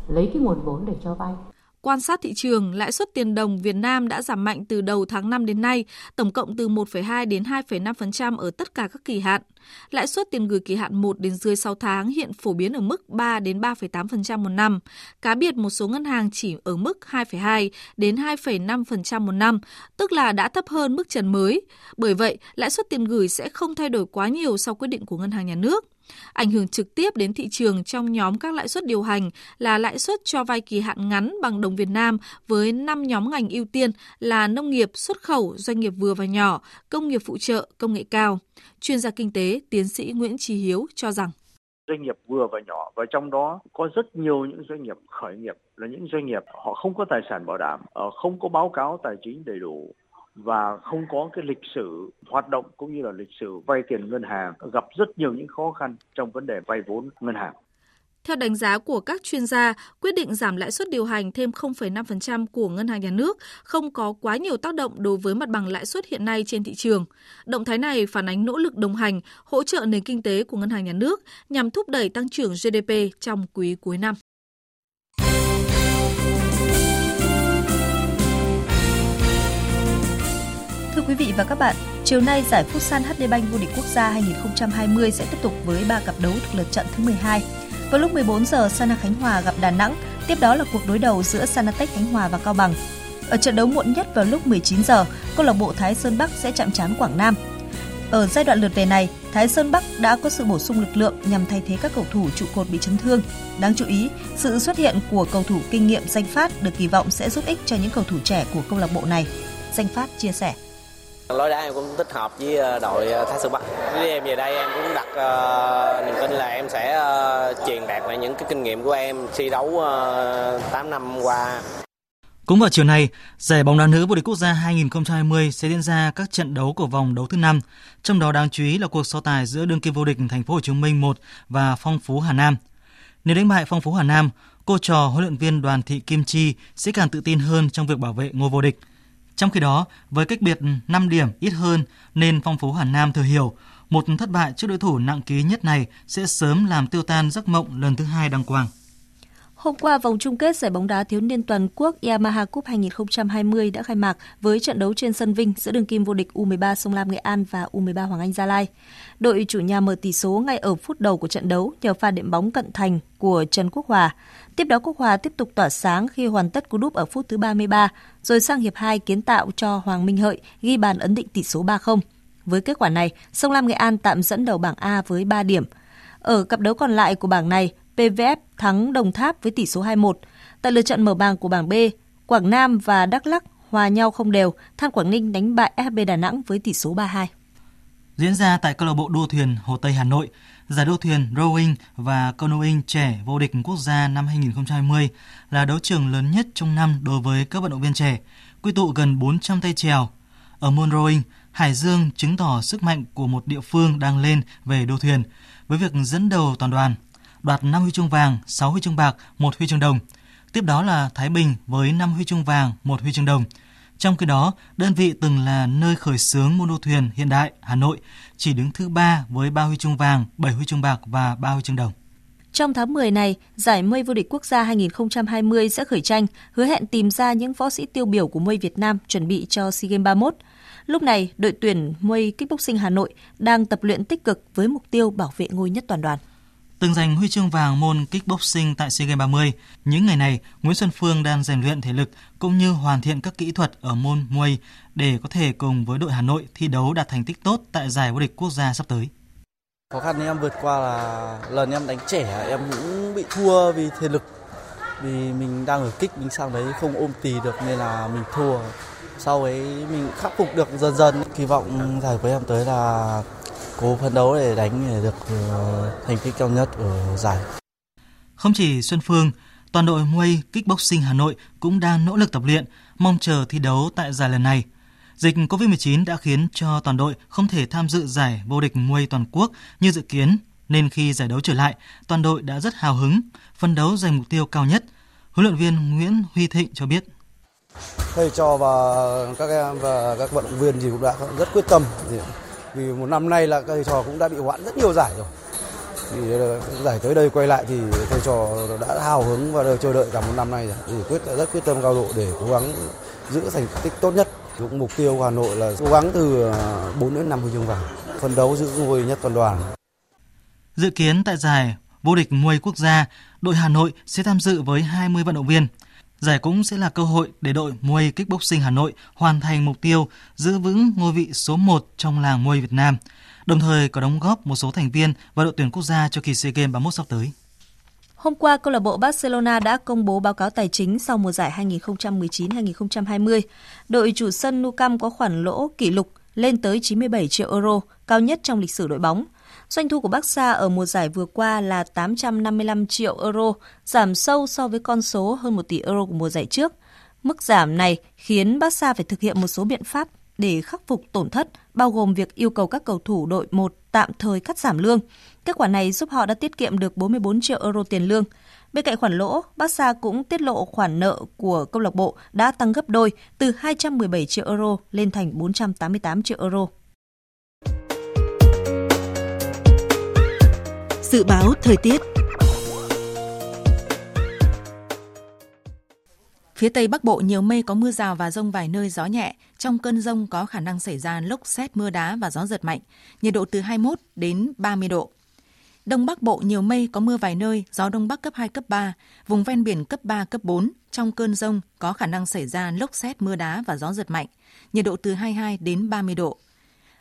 lấy cái nguồn vốn để cho vay. Quan sát thị trường, lãi suất tiền đồng Việt Nam đã giảm mạnh từ đầu tháng 5 đến nay, tổng cộng từ 1,2 đến 2,5% ở tất cả các kỳ hạn. Lãi suất tiền gửi kỳ hạn 1 đến dưới 6 tháng hiện phổ biến ở mức 3 đến 3,8% một năm. Cá biệt một số ngân hàng chỉ ở mức 2,2 đến 2,5% một năm, tức là đã thấp hơn mức trần mới. Bởi vậy, lãi suất tiền gửi sẽ không thay đổi quá nhiều sau quyết định của ngân hàng nhà nước. Ảnh hưởng trực tiếp đến thị trường trong nhóm các lãi suất điều hành là lãi suất cho vay kỳ hạn ngắn bằng đồng Việt Nam với 5 nhóm ngành ưu tiên là nông nghiệp, xuất khẩu, doanh nghiệp vừa và nhỏ, công nghiệp phụ trợ, công nghệ cao. Chuyên gia kinh tế, tiến sĩ Nguyễn Trí Hiếu cho rằng doanh nghiệp vừa và nhỏ và trong đó có rất nhiều những doanh nghiệp khởi nghiệp là những doanh nghiệp họ không có tài sản bảo đảm, ờ, không có báo cáo tài chính đầy đủ và không có cái lịch sử hoạt động cũng như là lịch sử vay tiền ngân hàng gặp rất nhiều những khó khăn trong vấn đề vay vốn ngân hàng. Theo đánh giá của các chuyên gia, quyết định giảm lãi suất điều hành thêm 0,5% của ngân hàng nhà nước không có quá nhiều tác động đối với mặt bằng lãi suất hiện nay trên thị trường. Động thái này phản ánh nỗ lực đồng hành, hỗ trợ nền kinh tế của ngân hàng nhà nước nhằm thúc đẩy tăng trưởng GDP trong quý cuối năm. Quý vị và các bạn, chiều nay giải Futsal HD Bank vô địch quốc gia 2020 sẽ tiếp tục với 3 cặp đấu thuộc lượt trận thứ 12. Vào lúc 14 giờ, Sana Khánh Hòa gặp Đà Nẵng, tiếp đó là cuộc đối đầu giữa Sanatech Khánh Hòa và Cao Bằng. Ở trận đấu muộn nhất vào lúc 19 giờ, câu lạc bộ Thái Sơn Bắc sẽ chạm trán Quảng Nam. Ở giai đoạn lượt về này, Thái Sơn Bắc đã có sự bổ sung lực lượng nhằm thay thế các cầu thủ trụ cột bị chấn thương. Đáng chú ý, sự xuất hiện của cầu thủ kinh nghiệm Danh Phát được kỳ vọng sẽ giúp ích cho những cầu thủ trẻ của câu lạc bộ này. Danh Phát chia sẻ. Lối đá em cũng thích hợp với ờ, đội ờ, Thái Sơn Bắc. Với em về đây em cũng đặt uh, niềm tin là em sẽ uh, truyền đạt lại những cái kinh nghiệm của em thi đấu uh, 8 năm qua. Cũng vào chiều nay, giải bóng đá nữ vô địch quốc gia 2020 sẽ diễn ra các trận đấu của vòng đấu thứ năm. trong đó đáng chú ý là cuộc so tài giữa đương kim vô địch Thành phố Hồ Chí Minh 1 và Phong Phú Hà Nam. Nếu đánh bại Phong Phú Hà Nam, cô trò huấn luyện viên Đoàn Thị Kim Chi sẽ càng tự tin hơn trong việc bảo vệ ngôi vô địch. Trong khi đó, với cách biệt 5 điểm ít hơn nên Phong Phú Hà Nam thừa hiểu một thất bại trước đối thủ nặng ký nhất này sẽ sớm làm tiêu tan giấc mộng lần thứ hai đăng quang. Hôm qua, vòng chung kết giải bóng đá thiếu niên toàn quốc Yamaha Cup 2020 đã khai mạc với trận đấu trên sân Vinh giữa đường kim vô địch U13 Sông Lam Nghệ An và U13 Hoàng Anh Gia Lai. Đội chủ nhà mở tỷ số ngay ở phút đầu của trận đấu nhờ pha điểm bóng cận thành của Trần Quốc Hòa. Tiếp đó Quốc Hòa tiếp tục tỏa sáng khi hoàn tất cú đúp ở phút thứ 33, rồi sang hiệp 2 kiến tạo cho Hoàng Minh Hợi ghi bàn ấn định tỷ số 3-0. Với kết quả này, Sông Lam Nghệ An tạm dẫn đầu bảng A với 3 điểm. Ở cặp đấu còn lại của bảng này, PVF thắng Đồng Tháp với tỷ số 2-1. Tại lượt trận mở bảng của bảng B, Quảng Nam và Đắk Lắk hòa nhau không đều, Than Quảng Ninh đánh bại FB Đà Nẵng với tỷ số 3-2. Diễn ra tại câu lạc bộ đua thuyền Hồ Tây Hà Nội, giải đua thuyền rowing và canoeing trẻ vô địch quốc gia năm 2020 là đấu trường lớn nhất trong năm đối với các vận động viên trẻ, quy tụ gần 400 tay chèo. Ở môn rowing, Hải Dương chứng tỏ sức mạnh của một địa phương đang lên về đua thuyền với việc dẫn đầu toàn đoàn – đoạt 5 huy chương vàng, 6 huy chương bạc, 1 huy chương đồng. Tiếp đó là Thái Bình với 5 huy chương vàng, 1 huy chương đồng. Trong khi đó, đơn vị từng là nơi khởi xướng môn đua thuyền hiện đại Hà Nội chỉ đứng thứ 3 với 3 huy chương vàng, 7 huy chương bạc và 3 huy chương đồng. Trong tháng 10 này, giải mây vô địch quốc gia 2020 sẽ khởi tranh, hứa hẹn tìm ra những võ sĩ tiêu biểu của mây Việt Nam chuẩn bị cho SEA Games 31. Lúc này, đội tuyển mây kickboxing Hà Nội đang tập luyện tích cực với mục tiêu bảo vệ ngôi nhất toàn đoàn từng giành huy chương vàng môn kickboxing tại SEA Games 30. Những ngày này, Nguyễn Xuân Phương đang rèn luyện thể lực cũng như hoàn thiện các kỹ thuật ở môn Muay để có thể cùng với đội Hà Nội thi đấu đạt thành tích tốt tại giải vô địch quốc gia sắp tới. Khó khăn em vượt qua là lần em đánh trẻ em cũng bị thua vì thể lực. Vì mình đang ở kích mình sang đấy không ôm tì được nên là mình thua. Sau ấy mình khắc phục được dần dần. Kỳ vọng giải của em tới là cố phấn đấu để đánh để được ờ, thành tích cao nhất ở giải. Không chỉ Xuân Phương, toàn đội Muay Kickboxing Hà Nội cũng đang nỗ lực tập luyện, mong chờ thi đấu tại giải lần này. Dịch COVID-19 đã khiến cho toàn đội không thể tham dự giải vô địch Muay toàn quốc như dự kiến, nên khi giải đấu trở lại, toàn đội đã rất hào hứng, phấn đấu giành mục tiêu cao nhất. Huấn luyện viên Nguyễn Huy Thịnh cho biết. Thầy trò và các em và các vận động viên thì cũng đã rất quyết tâm vì một năm nay là thầy trò cũng đã bị hoãn rất nhiều giải rồi. Thì ờ, giải tới đây quay lại thì thầy trò đã hào hứng và chờ đợi cả một năm nay rồi. Thì quyết, rất quyết tâm cao độ để cố gắng giữ thành tích tốt nhất. Cũng mục tiêu của Hà Nội là cố gắng từ ờ, 4 đến 5 huy chương vàng phân đấu giữ ngôi nhất toàn đoàn. Dự kiến tại giải vô địch muay quốc gia, đội Hà Nội sẽ tham dự với 20 vận động viên. Giải cũng sẽ là cơ hội để đội Muay Kickboxing Hà Nội hoàn thành mục tiêu giữ vững ngôi vị số 1 trong làng Muay Việt Nam, đồng thời có đóng góp một số thành viên vào đội tuyển quốc gia cho kỳ SEA Games 31 sắp tới. Hôm qua, câu lạc bộ Barcelona đã công bố báo cáo tài chính sau mùa giải 2019-2020. Đội chủ sân Nou Camp có khoản lỗ kỷ lục lên tới 97 triệu euro, cao nhất trong lịch sử đội bóng – Doanh thu của Barca ở mùa giải vừa qua là 855 triệu euro, giảm sâu so với con số hơn 1 tỷ euro của mùa giải trước. Mức giảm này khiến Barca phải thực hiện một số biện pháp để khắc phục tổn thất, bao gồm việc yêu cầu các cầu thủ đội 1 tạm thời cắt giảm lương. Kết quả này giúp họ đã tiết kiệm được 44 triệu euro tiền lương. Bên cạnh khoản lỗ, Barca cũng tiết lộ khoản nợ của câu lạc bộ đã tăng gấp đôi từ 217 triệu euro lên thành 488 triệu euro. Dự báo thời tiết Phía Tây Bắc Bộ nhiều mây có mưa rào và rông vài nơi gió nhẹ. Trong cơn rông có khả năng xảy ra lốc xét mưa đá và gió giật mạnh. Nhiệt độ từ 21 đến 30 độ. Đông Bắc Bộ nhiều mây có mưa vài nơi, gió Đông Bắc cấp 2, cấp 3, vùng ven biển cấp 3, cấp 4. Trong cơn rông có khả năng xảy ra lốc xét mưa đá và gió giật mạnh. Nhiệt độ từ 22 đến 30 độ.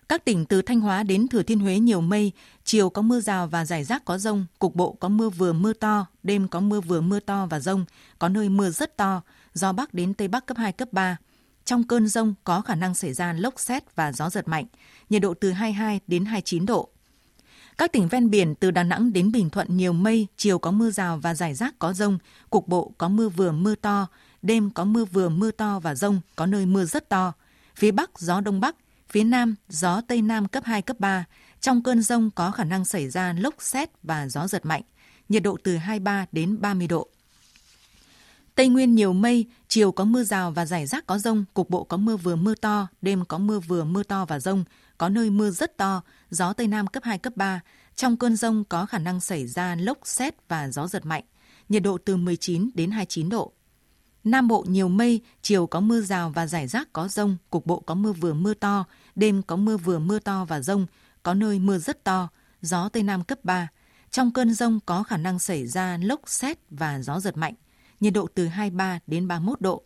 Các tỉnh từ Thanh Hóa đến Thừa Thiên Huế nhiều mây, chiều có mưa rào và rải rác có rông, cục bộ có mưa vừa mưa to, đêm có mưa vừa mưa to và rông, có nơi mưa rất to, gió Bắc đến Tây Bắc cấp 2, cấp 3. Trong cơn rông có khả năng xảy ra lốc xét và gió giật mạnh, nhiệt độ từ 22 đến 29 độ. Các tỉnh ven biển từ Đà Nẵng đến Bình Thuận nhiều mây, chiều có mưa rào và rải rác có rông, cục bộ có mưa vừa mưa to, đêm có mưa vừa mưa to và rông, có nơi mưa rất to. Phía Bắc gió Đông Bắc, phía Nam gió Tây Nam cấp 2, cấp 3. Trong cơn rông có khả năng xảy ra lốc xét và gió giật mạnh, nhiệt độ từ 23 đến 30 độ. Tây Nguyên nhiều mây, chiều có mưa rào và rải rác có rông, cục bộ có mưa vừa mưa to, đêm có mưa vừa mưa to và rông, có nơi mưa rất to, gió Tây Nam cấp 2, cấp 3. Trong cơn rông có khả năng xảy ra lốc xét và gió giật mạnh, nhiệt độ từ 19 đến 29 độ. Nam Bộ nhiều mây, chiều có mưa rào và rải rác có rông, cục bộ có mưa vừa mưa to, đêm có mưa vừa mưa to và rông, có nơi mưa rất to, gió Tây Nam cấp 3. Trong cơn rông có khả năng xảy ra lốc xét và gió giật mạnh, nhiệt độ từ 23 đến 31 độ.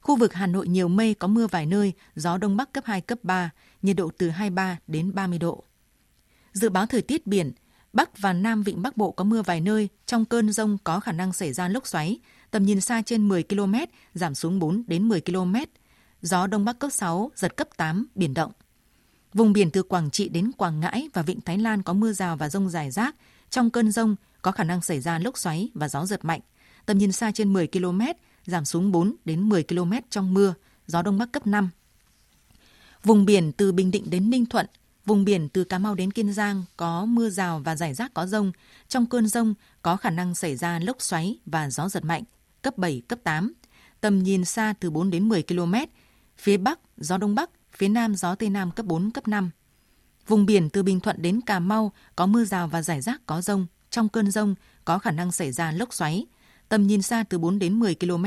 Khu vực Hà Nội nhiều mây có mưa vài nơi, gió Đông Bắc cấp 2, cấp 3, nhiệt độ từ 23 đến 30 độ. Dự báo thời tiết biển, Bắc và Nam Vịnh Bắc Bộ có mưa vài nơi, trong cơn rông có khả năng xảy ra lốc xoáy, tầm nhìn xa trên 10 km, giảm xuống 4 đến 10 km. Gió Đông Bắc cấp 6, giật cấp 8, biển động. Vùng biển từ Quảng Trị đến Quảng Ngãi và Vịnh Thái Lan có mưa rào và rông rải rác. Trong cơn rông có khả năng xảy ra lốc xoáy và gió giật mạnh. Tầm nhìn xa trên 10 km, giảm xuống 4 đến 10 km trong mưa, gió Đông Bắc cấp 5. Vùng biển từ Bình Định đến Ninh Thuận, vùng biển từ Cà Mau đến Kiên Giang có mưa rào và rải rác có rông. Trong cơn rông có khả năng xảy ra lốc xoáy và gió giật mạnh, cấp 7, cấp 8. Tầm nhìn xa từ 4 đến 10 km. Phía Bắc, gió Đông Bắc, phía Nam gió Tây Nam cấp 4, cấp 5. Vùng biển từ Bình Thuận đến Cà Mau có mưa rào và rải rác có rông. Trong cơn rông có khả năng xảy ra lốc xoáy. Tầm nhìn xa từ 4 đến 10 km,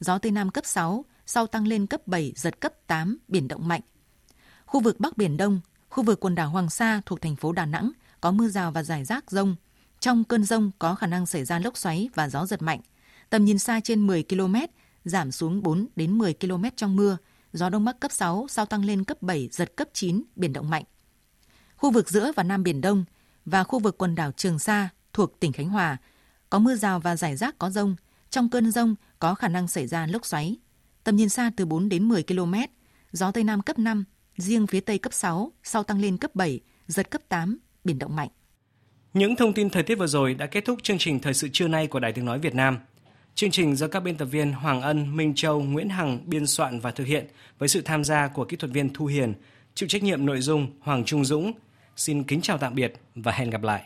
gió Tây Nam cấp 6, sau tăng lên cấp 7, giật cấp 8, biển động mạnh. Khu vực Bắc Biển Đông, khu vực quần đảo Hoàng Sa thuộc thành phố Đà Nẵng có mưa rào và rải rác rông. Trong cơn rông có khả năng xảy ra lốc xoáy và gió giật mạnh. Tầm nhìn xa trên 10 km, giảm xuống 4 đến 10 km trong mưa, gió đông bắc cấp 6, sau tăng lên cấp 7, giật cấp 9, biển động mạnh. Khu vực giữa và Nam Biển Đông và khu vực quần đảo Trường Sa thuộc tỉnh Khánh Hòa có mưa rào và rải rác có rông. Trong cơn rông có khả năng xảy ra lốc xoáy. Tầm nhìn xa từ 4 đến 10 km, gió Tây Nam cấp 5, riêng phía Tây cấp 6, sau tăng lên cấp 7, giật cấp 8, biển động mạnh. Những thông tin thời tiết vừa rồi đã kết thúc chương trình Thời sự trưa nay của Đài Tiếng Nói Việt Nam. Chương trình do các biên tập viên Hoàng Ân, Minh Châu, Nguyễn Hằng biên soạn và thực hiện với sự tham gia của kỹ thuật viên Thu Hiền, chịu trách nhiệm nội dung Hoàng Trung Dũng. Xin kính chào tạm biệt và hẹn gặp lại.